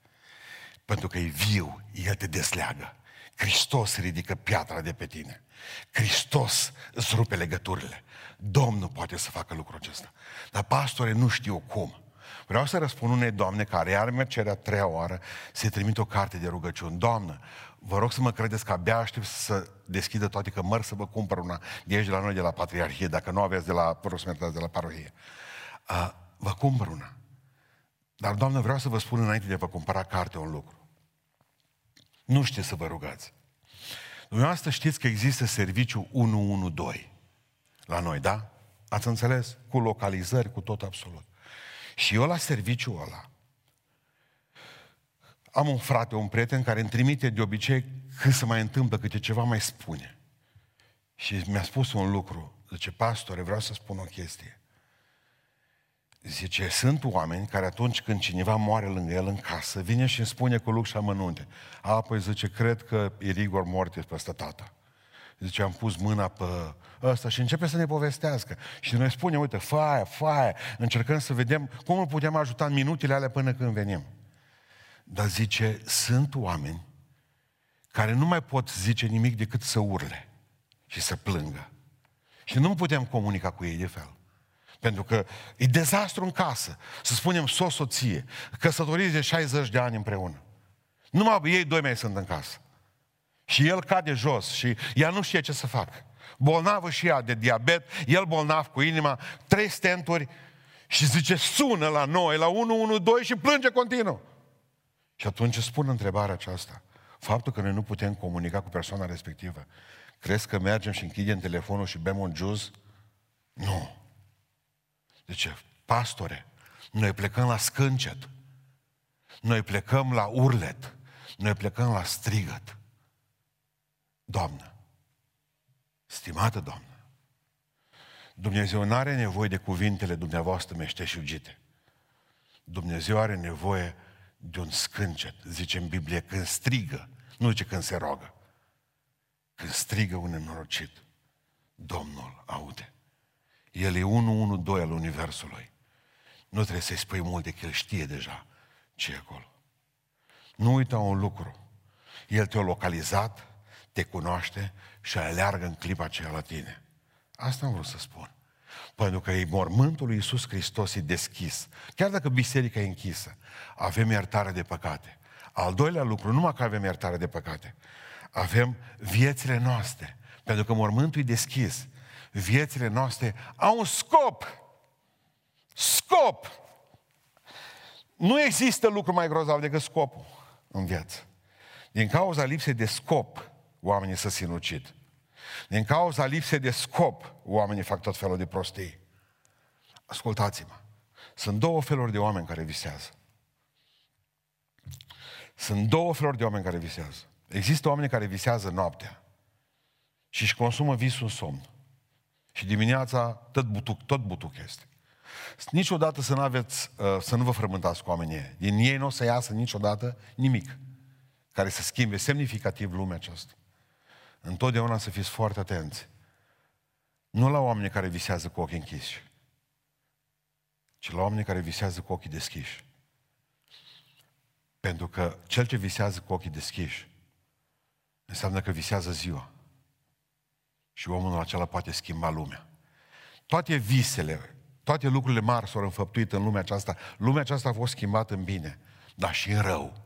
Pentru că e viu, El te desleagă. Hristos ridică piatra de pe tine. Hristos îți rupe legăturile. Domnul poate să facă lucrul acesta. Dar pastore nu știu cum. Vreau să răspund unei doamne care are mercerea a treia oară să trimite o carte de rugăciuni. Doamnă, vă rog să mă credeți că abia aștept să deschidă toate cămări să vă cumpăr una de aici de la noi, de la Patriarhie, dacă nu aveți de la, vă rog să de la parohie. Uh, vă cumpăr una. Dar, Doamnă, vreau să vă spun înainte de a vă cumpăra carte un lucru. Nu știți să vă rugați. Dumneavoastră știți că există serviciu 112 la noi, da? Ați înțeles? Cu localizări, cu tot absolut. Și eu la serviciul ăla am un frate, un prieten care îmi trimite de obicei când se mai întâmplă câte ceva mai spune. Și mi-a spus un lucru. Zice, pastore, vreau să spun o chestie. Zice, sunt oameni care atunci când cineva moare lângă el în casă, vine și îmi spune cu lux și amănunte. Apoi zice, cred că e rigor mortis pe ăsta tata. Zice, am pus mâna pe ăsta și începe să ne povestească. Și noi spunem, uite, faia, faia, încercăm să vedem cum îl putem ajuta în minutele alea până când venim. Dar zice, sunt oameni care nu mai pot zice nimic decât să urle și să plângă. Și nu putem comunica cu ei de fel. Pentru că e dezastru în casă. Să spunem soț, soție, căsătoriți de 60 de ani împreună. Numai ei doi mai sunt în casă. Și el cade jos și ea nu știe ce să facă. Bolnavă și ea de diabet, el bolnav cu inima, trei stenturi și zice, sună la noi, la 112 și plânge continuu. Și atunci spun întrebarea aceasta. Faptul că noi nu putem comunica cu persoana respectivă, crezi că mergem și închidem telefonul și bem un juz? Nu. De ce? Pastore, noi plecăm la scâncet. Noi plecăm la urlet. Noi plecăm la strigăt. Doamnă, stimată Doamnă, Dumnezeu nu are nevoie de cuvintele dumneavoastră meșteșugite. Dumnezeu are nevoie de un scâncet, zice în Biblie, când strigă, nu zice când se roagă. Când strigă un nenorocit, Domnul aude. El e 112 al Universului. Nu trebuie să-i spui multe, că el știe deja ce e acolo. Nu uita un lucru. El te-a localizat, te cunoaște și aleargă în clipa aceea la tine. Asta am vrut să spun. Pentru că mormântul lui Iisus Hristos e deschis. Chiar dacă biserica e închisă, avem iertare de păcate. Al doilea lucru, numai că avem iertare de păcate, avem viețile noastre. Pentru că mormântul e deschis. Viețile noastre au un scop. Scop! Nu există lucru mai grozav decât scopul în viață. Din cauza lipsei de scop, oamenii să sinucid. Din cauza lipsei de scop, oamenii fac tot felul de prostii. Ascultați-mă. Sunt două feluri de oameni care visează. Sunt două feluri de oameni care visează. Există oameni care visează noaptea și își consumă visul în somn. Și dimineața tot butuc, tot butuc este. Niciodată să nu aveți, uh, să nu vă frământați cu oamenii Din ei nu o să iasă niciodată nimic care să schimbe semnificativ lumea aceasta. Întotdeauna să fiți foarte atenți. Nu la oamenii care visează cu ochii închiși, ci la oamenii care visează cu ochii deschiși. Pentru că cel ce visează cu ochii deschiși înseamnă că visează ziua. Și omul acela poate schimba lumea. Toate visele, toate lucrurile mari s-au înfăptuit în lumea aceasta. Lumea aceasta a fost schimbată în bine, dar și în rău.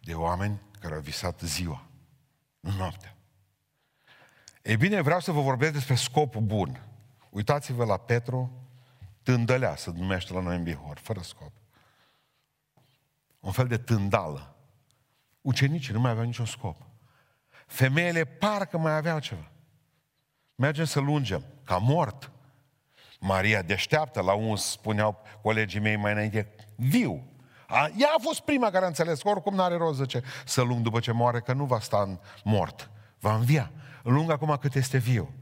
De oameni care au visat ziua, nu noaptea. Ei bine, vreau să vă vorbesc despre scopul bun. Uitați-vă la Petru, tândălea se numește la noi în Bihor, fără scop. Un fel de tândală. Ucenicii nu mai aveau niciun scop. Femeile parcă mai aveau ceva. Mergem să lungem, ca mort. Maria deșteaptă, la uns spuneau colegii mei mai înainte, viu. A, ea a fost prima care a înțeles că oricum n-are rost, zice, să lung după ce moare, că nu va sta în mort, va învia. Lung acum cât este viu.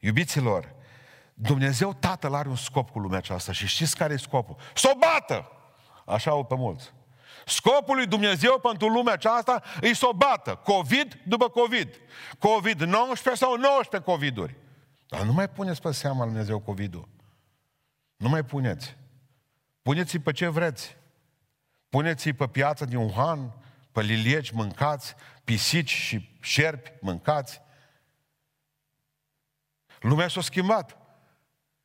Iubiților, Dumnezeu Tatăl are un scop cu lumea aceasta și știți care e scopul? Să o bată! Așa au pe mulți. Scopul lui Dumnezeu pentru lumea aceasta îi să o bată. COVID după COVID. COVID-19 sau 19 COVID-uri. Dar nu mai puneți pe seama lui Dumnezeu COVID-ul. Nu mai puneți. Puneți-i pe ce vreți. Puneți-i pe piața din Wuhan, pe lilieci mâncați, pisici și șerpi mâncați. Lumea s-a schimbat.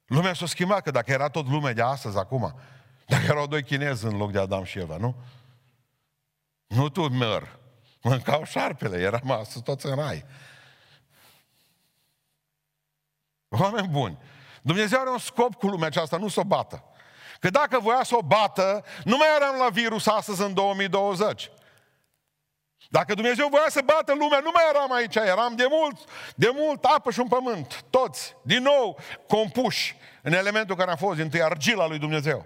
Lumea s-a schimbat, că dacă era tot lumea de astăzi, acum, dacă erau doi chinezi în loc de Adam și Eva, nu? Nu tu măr. Mâncau șarpele, eram astăzi toți în rai. Oameni buni, Dumnezeu are un scop cu lumea aceasta, nu să o bată. Că dacă voia să o bată, nu mai eram la virus astăzi în 2020. Dacă Dumnezeu voia să bată lumea, nu mai eram aici, eram de mult, de mult apă și un pământ, toți, din nou compuși în elementul care a fost din argila lui Dumnezeu.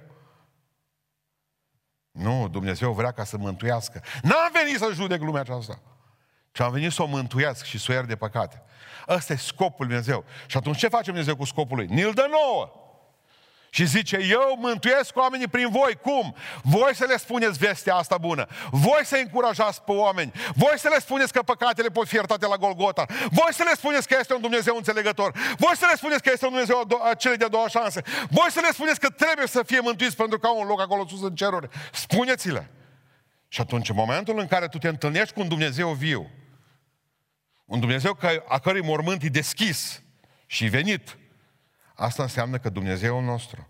Nu, Dumnezeu vrea ca să mântuiască. N-am venit să judec lumea aceasta, ci am venit să o mântuiască și să o iert de păcate. Ăsta e scopul lui Dumnezeu. Și atunci ce face Dumnezeu cu scopul lui? Ni-l dă nouă. Și zice, eu mântuiesc oamenii prin voi. Cum? Voi să le spuneți vestea asta bună. Voi să încurajați pe oameni. Voi să le spuneți că păcatele pot fi iertate la Golgota. Voi să le spuneți că este un Dumnezeu înțelegător. Voi să le spuneți că este un Dumnezeu a cele de-a doua șanse. Voi să le spuneți că trebuie să fie mântuiți pentru că au un loc acolo sus în ceruri. Spuneți-le. Și atunci, în momentul în care tu te întâlnești cu un Dumnezeu viu, un Dumnezeu a cărui mormânt e deschis și venit, Asta înseamnă că Dumnezeul nostru,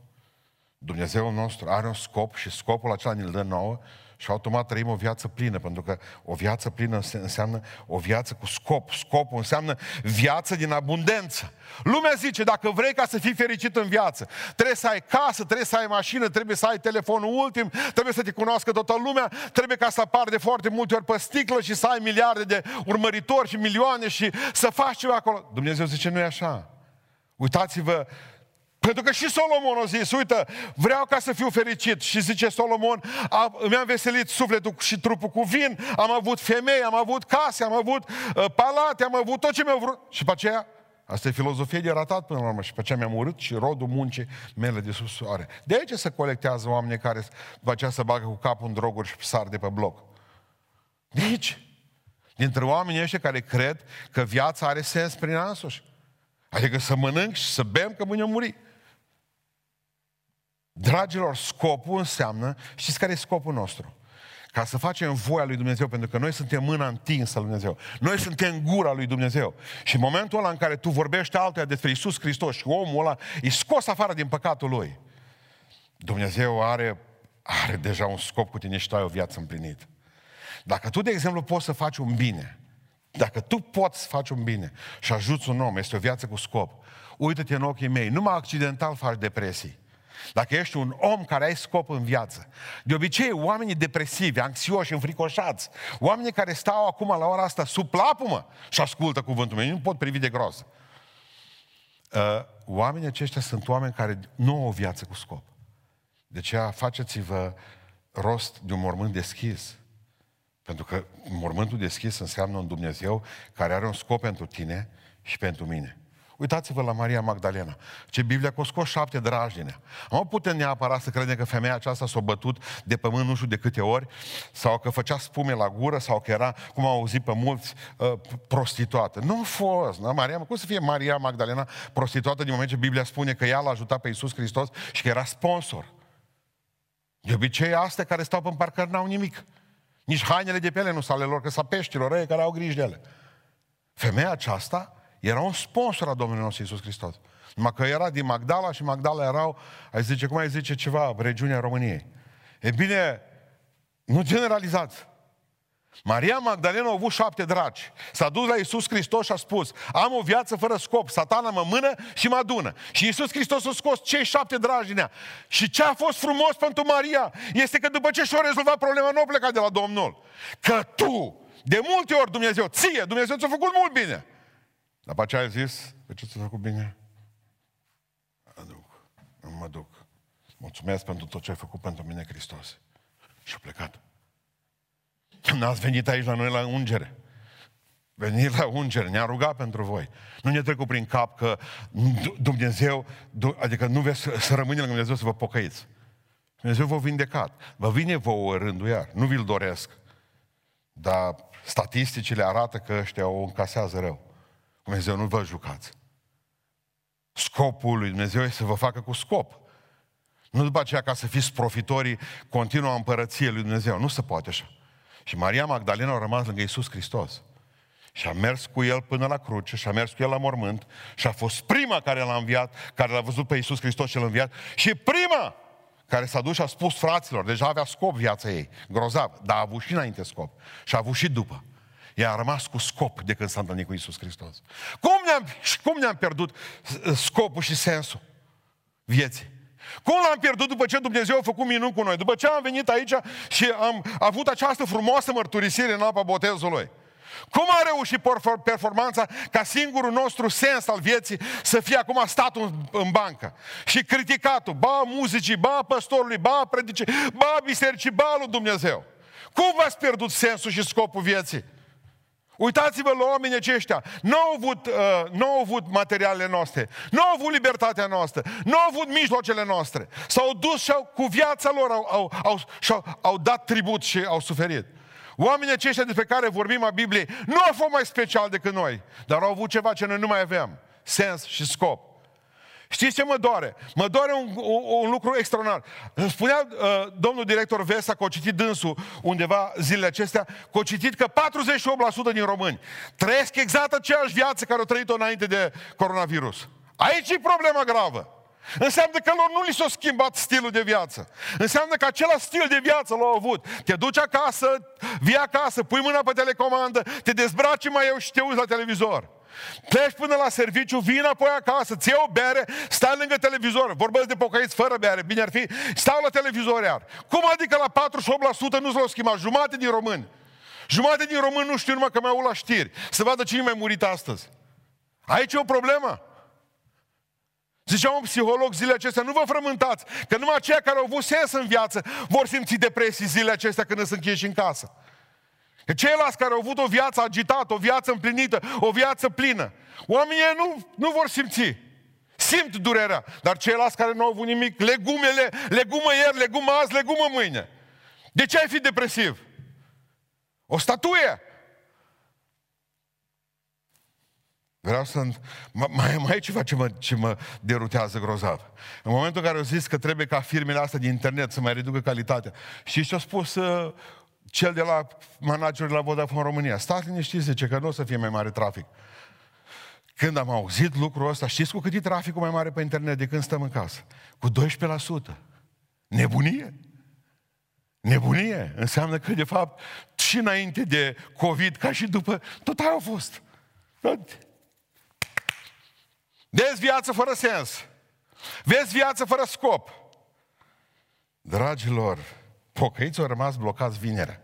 Dumnezeul nostru are un scop și scopul acela ne-l dă nouă și automat trăim o viață plină, pentru că o viață plină înseamnă o viață cu scop. Scopul înseamnă viață din abundență. Lumea zice, dacă vrei ca să fii fericit în viață, trebuie să ai casă, trebuie să ai mașină, trebuie să ai telefonul ultim, trebuie să te cunoască toată lumea, trebuie ca să apar de foarte multe ori pe sticlă și să ai miliarde de urmăritori și milioane și să faci ceva acolo. Dumnezeu zice, nu e așa. Uitați-vă, pentru că și Solomon a zis, uite, vreau ca să fiu fericit. Și zice Solomon, a, mi-am veselit sufletul și trupul cu vin, am avut femei, am avut case, am avut uh, palate, am avut tot ce mi-au vrut. Și pe aceea, asta e filozofie de ratat până la urmă. Și pe aceea mi-am urât și rodul muncii mele de sub soare. De aici se colectează oameni care după aceea să bagă cu capul în droguri și sar de pe bloc. De aici. Dintre oamenii ăștia care cred că viața are sens prin ansuși. Adică să mănânc și să bem că mâine muri. Dragilor, scopul înseamnă, știți care e scopul nostru? Ca să facem voia lui Dumnezeu, pentru că noi suntem mâna întinsă lui Dumnezeu. Noi suntem gura lui Dumnezeu. Și în momentul ăla în care tu vorbești altuia despre Isus Hristos și omul ăla e scos afară din păcatul lui, Dumnezeu are, are deja un scop cu tine și tu ai o viață împlinită. Dacă tu, de exemplu, poți să faci un bine, dacă tu poți să faci un bine și ajuți un om, este o viață cu scop, uită-te în ochii mei, numai accidental faci depresii. Dacă ești un om care ai scop în viață, de obicei oamenii depresivi, anxioși, înfricoșați, oamenii care stau acum la ora asta sub plapumă și ascultă cuvântul meu, nu pot privi de gros. Uh, oamenii aceștia sunt oameni care nu au o viață cu scop. De aceea faceți-vă rost de un mormânt deschis. Pentru că mormântul deschis înseamnă un Dumnezeu care are un scop pentru tine și pentru mine. Uitați-vă la Maria Magdalena. Ce Biblia că scos șapte drajine. Nu putem neapărat să credem că femeia aceasta s-a bătut de pământ nu știu de câte ori, sau că făcea spume la gură, sau că era, cum au auzit pe mulți, uh, prostituată. Nu a fost. Nu? Maria, cum să fie Maria Magdalena prostituată din moment ce Biblia spune că ea l-a ajutat pe Iisus Hristos și că era sponsor. De obicei, astea care stau pe parcări n-au nimic. Nici hainele de pe ele nu sunt ale lor, că sunt peștilor, ei care au grijă de ele. Femeia aceasta era un sponsor a Domnului nostru Iisus Hristos. Numai că era din Magdala și Magdala erau, ai zice, cum ai zice ceva, regiunea României. E bine, nu generalizați. Maria Magdalena a avut șapte dragi. S-a dus la Iisus Hristos și a spus, am o viață fără scop, satana mă mână și mă adună. Și Iisus Hristos a scos cei șapte dragi din ea. Și ce a fost frumos pentru Maria este că după ce și-a rezolvat problema, nu a plecat de la Domnul. Că tu, de multe ori Dumnezeu, ție, Dumnezeu ți-a făcut mult bine. Dar pe aceea ai zis, pe ce ți-a făcut bine? Aduc. Nu mă duc. Mulțumesc pentru tot ce ai făcut pentru mine, Hristos. Și a plecat. N-ați venit aici la noi la ungere. Venit la ungere, ne-a rugat pentru voi. Nu ne trecut prin cap că Dumnezeu, adică nu veți să rămâne la Dumnezeu să vă pocăiți. Dumnezeu vă vindecat. Vă vine vouă rândul iar. Nu vi-l doresc. Dar statisticile arată că ăștia o încasează rău. Dumnezeu nu vă jucați. Scopul lui Dumnezeu este să vă facă cu scop. Nu după aceea ca să fiți profitorii continuă împărăției lui Dumnezeu. Nu se poate așa. Și Maria Magdalena a rămas lângă Iisus Hristos. Și a mers cu el până la cruce, și a mers cu el la mormânt, și a fost prima care l-a înviat, care l-a văzut pe Iisus Hristos cel înviat, și prima care s-a dus și a spus fraților, deja avea scop viața ei, grozav, dar a avut și înainte scop. Și a avut și după. Ea a rămas cu scop de când s-a întâlnit cu Iisus Hristos. Cum ne-am, cum ne-am pierdut scopul și sensul vieții? Cum l-am pierdut după ce Dumnezeu a făcut minuni cu noi? După ce am venit aici și am avut această frumoasă mărturisire în apa botezului. Cum a reușit performanța ca singurul nostru sens al vieții să fie acum statul în bancă? Și criticatul, ba muzicii, ba păstorului, ba predicii, ba bisericii, ba lui Dumnezeu. Cum v-ați pierdut sensul și scopul vieții? Uitați-vă la oamenii aceștia. Nu au avut, uh, nu au avut materialele noastre, nu au avut libertatea noastră, nu au avut mijloacele noastre. S-au dus și au, cu viața lor au, au, au, au, au dat tribut și au suferit. Oamenii aceștia despre care vorbim a Bibliei nu au fost mai special decât noi, dar au avut ceva ce noi nu mai aveam. Sens și scop. Știți ce mă doare? Mă doare un, un, un lucru extraordinar. Spunea uh, domnul director Vesa că a citit dânsul undeva zilele acestea, că a citit că 48% din români trăiesc exact aceeași viață care au trăit-o înainte de coronavirus. Aici e problema gravă. Înseamnă că lor nu li s-a schimbat stilul de viață. Înseamnă că același stil de viață l-au avut. Te duci acasă, vii acasă, pui mâna pe telecomandă, te dezbraci mai eu și te uiți la televizor. Pleci până la serviciu, vii înapoi acasă, ți o bere, stai lângă televizor. Vorbesc de pocăiți fără bere, bine ar fi, stau la televizor iar. Cum adică la 48% nu s-au schimbat? Jumate din români. Jumate din români nu știu numai că mi-au la știri. Să vadă cine mai murit astăzi. Aici e o problemă. Zicea un psiholog zilele acestea, nu vă frământați, că numai aceia care au avut sens în viață vor simți depresii zilele acestea când sunt închiși în casă. Că ceilalți care au avut o viață agitată, o viață împlinită, o viață plină, oamenii nu, nu vor simți. Simt durerea. Dar ceilalți care nu au avut nimic, legumele, legumă ieri, legumă azi, legumă mâine. De ce ai fi depresiv? O statuie. Vreau să... Mai, mai e ceva ce mă, ce mă derutează grozav. În momentul în care au zis că trebuie ca firmele astea din internet să mai reducă calitatea. Și ce a spus uh, cel de la managerul la Vodafone România? Stați liniștiți, zice că nu o să fie mai mare trafic. Când am auzit lucrul ăsta, știți cu cât e traficul mai mare pe internet de când stăm în casă? Cu 12%. Nebunie. Nebunie. Înseamnă că, de fapt, și înainte de COVID, ca și după, tot aia au fost. Vezi viață fără sens. Vezi viață fără scop. Dragilor, pocăiți au rămas blocați vinerea.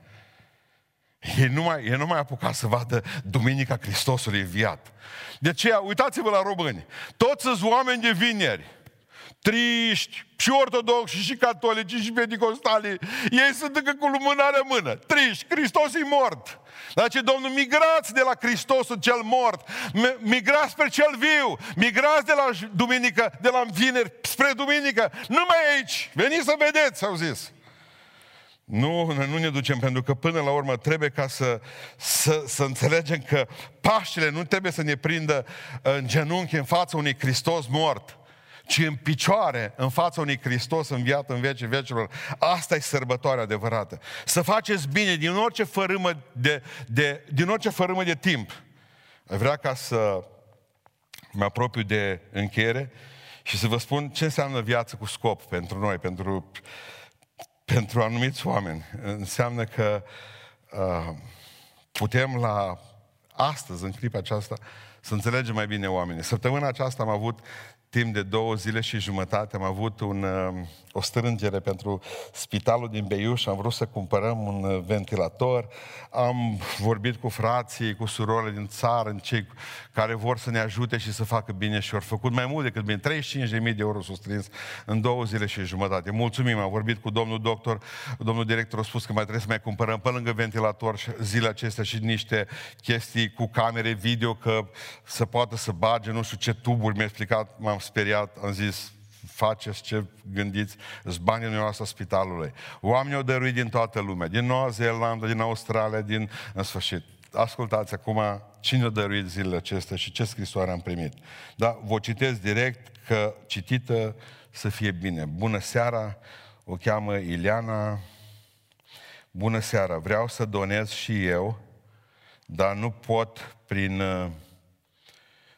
Ei nu, mai, ei nu mai apucat să vadă Duminica Hristosului înviat. De aceea, uitați-vă la români. Toți sunt oameni de vineri. Triști, și ortodoxi, și catolici, și pedicostali. Ei sunt încă cu lumânarea mână. Triști, Hristos e mort. Dar ce Domnul, migrați de la Hristosul cel mort, migrați spre cel viu, migrați de la duminică, de la vineri spre duminică, numai aici, veniți să vedeți, au zis. Nu, nu ne ducem, pentru că până la urmă trebuie ca să, să, să înțelegem că Paștele nu trebuie să ne prindă în genunchi în fața unui Hristos mort ci în picioare, în fața unui Hristos înviat în vecii vecilor. Asta e sărbătoarea adevărată. Să faceți bine din orice fărâmă de, de, din orice fărâmă de timp. Vrea ca să mă apropiu de încheiere și să vă spun ce înseamnă viață cu scop pentru noi, pentru, pentru anumiți oameni. Înseamnă că uh, putem la astăzi, în clipa aceasta, să înțelegem mai bine oamenii. Săptămâna aceasta am avut timp de două zile și jumătate am avut un, uh, o strângere pentru spitalul din Beiuș, am vrut să cumpărăm un uh, ventilator, am vorbit cu frații, cu surorile din țară, în cei care vor să ne ajute și să facă bine și au făcut mai mult decât bine. 35.000 de euro s-au strâns în două zile și jumătate. Mulțumim, am vorbit cu domnul doctor, domnul director a spus că mai trebuie să mai cumpărăm pe lângă ventilator zilele acestea și niște chestii cu camere video, că să poată să bage nu știu ce tuburi, mi-a explicat, m-am speriat, am zis, faceți ce gândiți, sunt banii dumneavoastră spitalului. Oamenii au dăruit din toată lumea, din Noua Zeelandă, din Australia, din... În sfârșit, ascultați acum cine a dăruit zilele acestea și ce scrisoare am primit. Da, vă citesc direct că citită să fie bine. Bună seara, o cheamă Ileana. Bună seara, vreau să donez și eu, dar nu pot prin,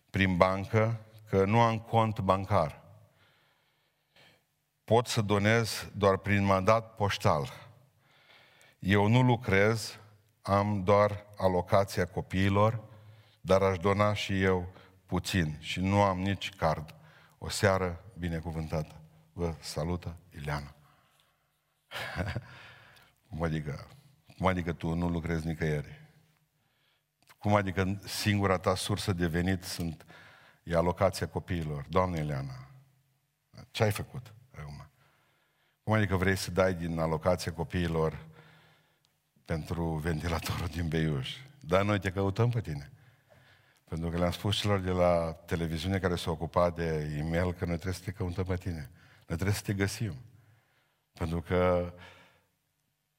prin bancă, că nu am cont bancar. Pot să donez doar prin mandat poștal. Eu nu lucrez, am doar alocația copiilor, dar aș dona și eu puțin și nu am nici card. O seară binecuvântată. Vă salută Ileana. cum adică? Cum adică tu nu lucrezi nicăieri? Cum adică singura ta sursă de venit sunt, e alocația copiilor? Doamne Ileana, ce ai făcut acum? Cum adică vrei să dai din alocația copiilor pentru ventilatorul din Beiuș? Dar noi te căutăm pe tine. Pentru că le-am spus celor de la televiziune care s-au ocupat de e-mail că noi trebuie să te căutăm pe tine. Noi trebuie să te găsim. Pentru că,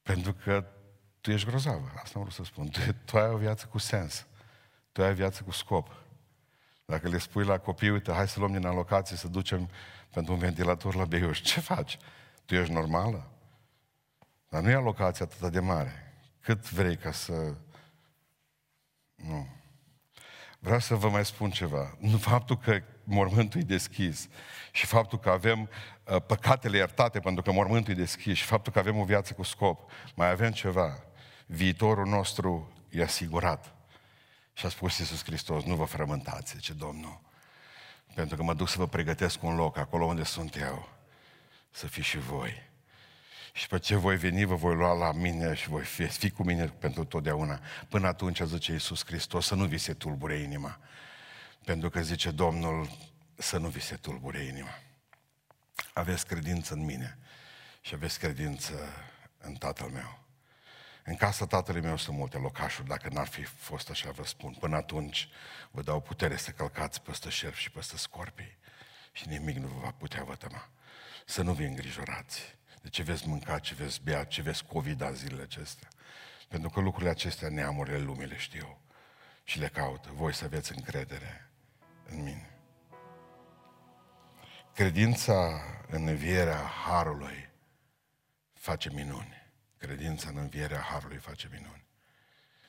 pentru că tu ești grozavă, asta am vrut să spun. Tu, tu ai o viață cu sens. Tu ai o viață cu scop. Dacă le spui la copii, uite, hai să luăm din alocație, să ducem pentru un ventilator la Beiuș, ce faci? Tu ești normală? Dar nu e alocația atât de mare. Cât vrei ca să... Nu. Vreau să vă mai spun ceva. Nu faptul că mormântul e deschis și faptul că avem uh, păcatele iertate pentru că mormântul e deschis și faptul că avem o viață cu scop, mai avem ceva. Viitorul nostru e asigurat. Și a spus Iisus Hristos, nu vă frământați, ce Domnul, pentru că mă duc să vă pregătesc un loc acolo unde sunt eu, să fiți și voi. Și pe ce voi veni, vă voi lua la mine și voi fi, fi cu mine pentru totdeauna. Până atunci, zice Iisus Hristos, să nu vi se tulbure inima. Pentru că zice Domnul, să nu vi se tulbure inima. Aveți credință în mine și aveți credință în Tatăl meu. În casa tatălui meu sunt multe locașuri, dacă n-ar fi fost așa, vă spun. Până atunci vă dau putere să călcați peste șerp și peste scorpii și nimic nu vă va putea vătăma. Să nu vi îngrijorați de ce veți mânca, ce veți bea, ce veți covida zilele acestea. Pentru că lucrurile acestea neamurile lumii le știu și le caută. Voi să aveți încredere în mine. Credința în învierea Harului face minuni. Credința în învierea Harului face minuni.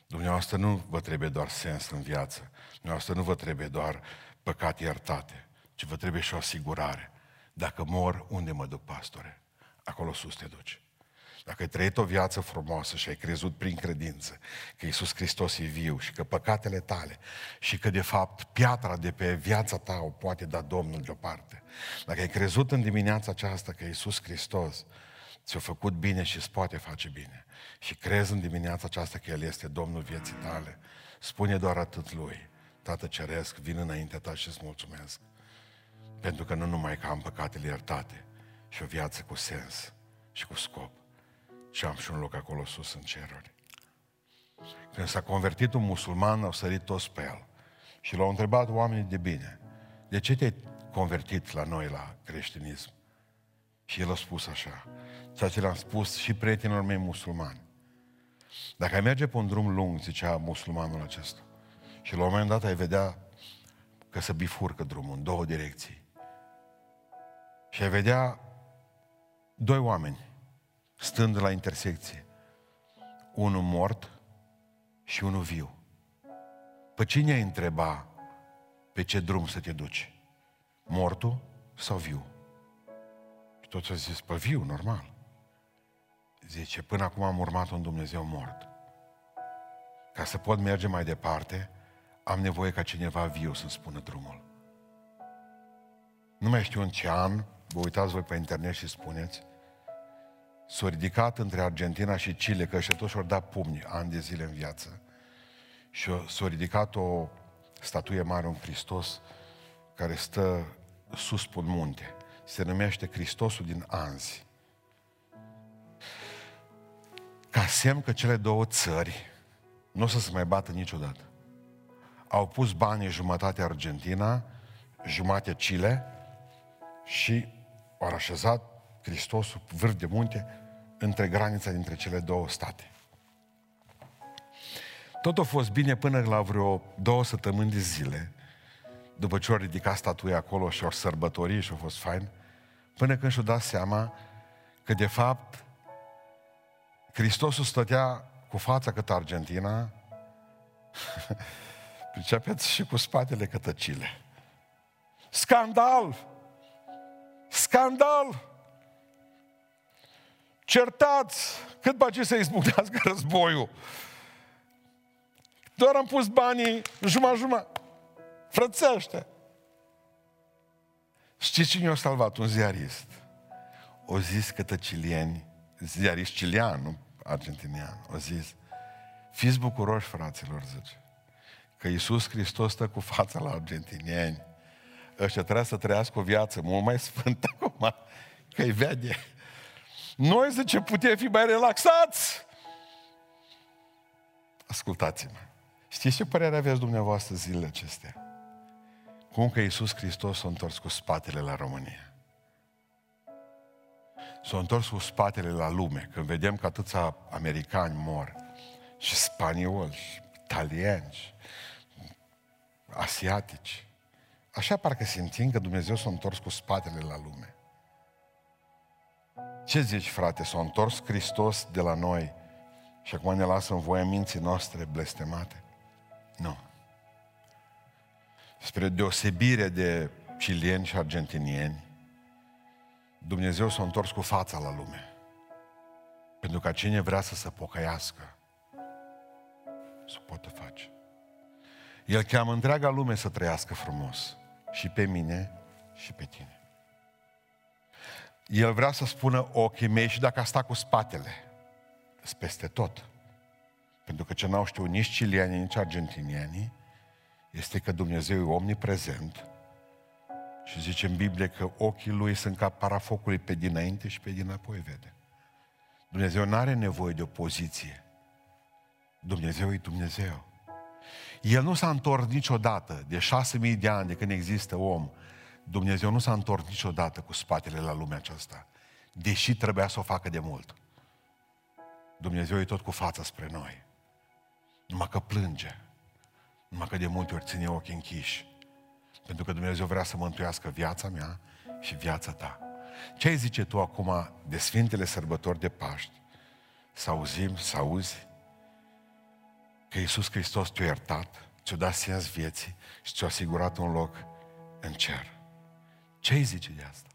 Dumneavoastră nu vă trebuie doar sens în viață. Dumneavoastră nu vă trebuie doar păcate iertate, ci vă trebuie și o asigurare. Dacă mor, unde mă duc, pastore? acolo sus te duci. Dacă ai trăit o viață frumoasă și ai crezut prin credință că Iisus Hristos e viu și că păcatele tale și că de fapt piatra de pe viața ta o poate da Domnul deoparte. Dacă ai crezut în dimineața aceasta că Iisus Hristos ți-a făcut bine și îți poate face bine și crezi în dimineața aceasta că El este Domnul vieții tale, spune doar atât Lui. Tată Ceresc, vin înaintea ta și îți mulțumesc. Pentru că nu numai că am păcatele iertate, și o viață cu sens și cu scop. Și am și un loc acolo sus în ceruri. Când s-a convertit un musulman, au sărit toți pe el. Și l-au întrebat oamenii de bine, de ce te-ai convertit la noi, la creștinism? Și el a spus așa, ceea ce le-am spus și prietenilor mei musulmani. Dacă ai merge pe un drum lung, zicea musulmanul acesta, și la un moment dat ai vedea că se bifurcă drumul în două direcții. Și ai vedea doi oameni stând la intersecție. Unul mort și unul viu. Pe cine ai întreba pe ce drum să te duci? Mortul sau viu? Și toți au zis, pe viu, normal. Zice, până acum am urmat un Dumnezeu mort. Ca să pot merge mai departe, am nevoie ca cineva viu să-mi spună drumul. nu mai știu în ce an, vă uitați voi pe internet și spuneți, s-a ridicat între Argentina și Chile, că ăștia toți și-au dat pumni ani de zile în viață. Și s-a ridicat o statuie mare, un Hristos, care stă sus pe un munte. Se numește Hristosul din Anzi. Ca semn că cele două țări nu o să se mai bată niciodată. Au pus banii jumătate Argentina, jumătate Chile și au așezat Hristosul vârf de munte între granița dintre cele două state. Tot a fost bine până la vreo două săptămâni de zile, după ce au ridicat statuia acolo și au sărbătorit și a fost fain, până când și-au dat seama că de fapt Hristosul stătea cu fața cât Argentina, pricepeți și cu spatele cătăcile. Scandal! Scandal! Certați! Cât bagi să izbucnească războiul? Doar am pus banii jumătate-jumătate. Frățește! Știți cine a salvat? Un ziarist. O zis că tăcilieni, ziarist cilian, nu argentinian, o zis, fiți bucuroși, fraților, zice, că Iisus Hristos stă cu fața la argentinieni. Ăștia trebuie să trăiască o viață mult mai sfântă acum, că îi vede. Noi, zice, putem fi mai relaxați. Ascultați-mă. Știți ce părere aveți dumneavoastră zilele acestea? Cum că Iisus Hristos s-a întors cu spatele la România? S-a întors cu spatele la lume, când vedem că atâția americani mor, și spanioli, și italieni, și asiatici. Așa parcă simțim că Dumnezeu s-a întors cu spatele la lume. Ce zici, frate? S-a întors Hristos de la noi și acum ne lasă în voie minții noastre blestemate? Nu. Spre deosebire de cilieni și argentinieni, Dumnezeu s-a întors cu fața la lume. Pentru ca cine vrea să se pocăiască, să poată face. El cheamă întreaga lume să trăiască frumos. Și pe mine și pe tine. El vrea să spună ochii mei și dacă a stat cu spatele, peste tot. Pentru că ce n-au știut nici cilianii, nici argentinianii, este că Dumnezeu e omniprezent și zice în Biblie că ochii lui sunt ca parafocului pe dinainte și pe dinapoi, vede. Dumnezeu nu are nevoie de opoziție. Dumnezeu e Dumnezeu. El nu s-a întors niciodată, de șase mii de ani de când există om, Dumnezeu nu s-a întors niciodată cu spatele la lumea aceasta, deși trebuia să o facă de mult. Dumnezeu e tot cu fața spre noi. Numai că plânge. Numai că de multe ori ține ochii închiși. Pentru că Dumnezeu vrea să mântuiască viața mea și viața ta. Ce ai zice tu acum de Sfintele Sărbători de Paști? Să auzim, să auzi că Iisus Hristos te-a iertat, ți-a dat sens vieții și ți-a asigurat un loc în cer. Ce ai zice de asta?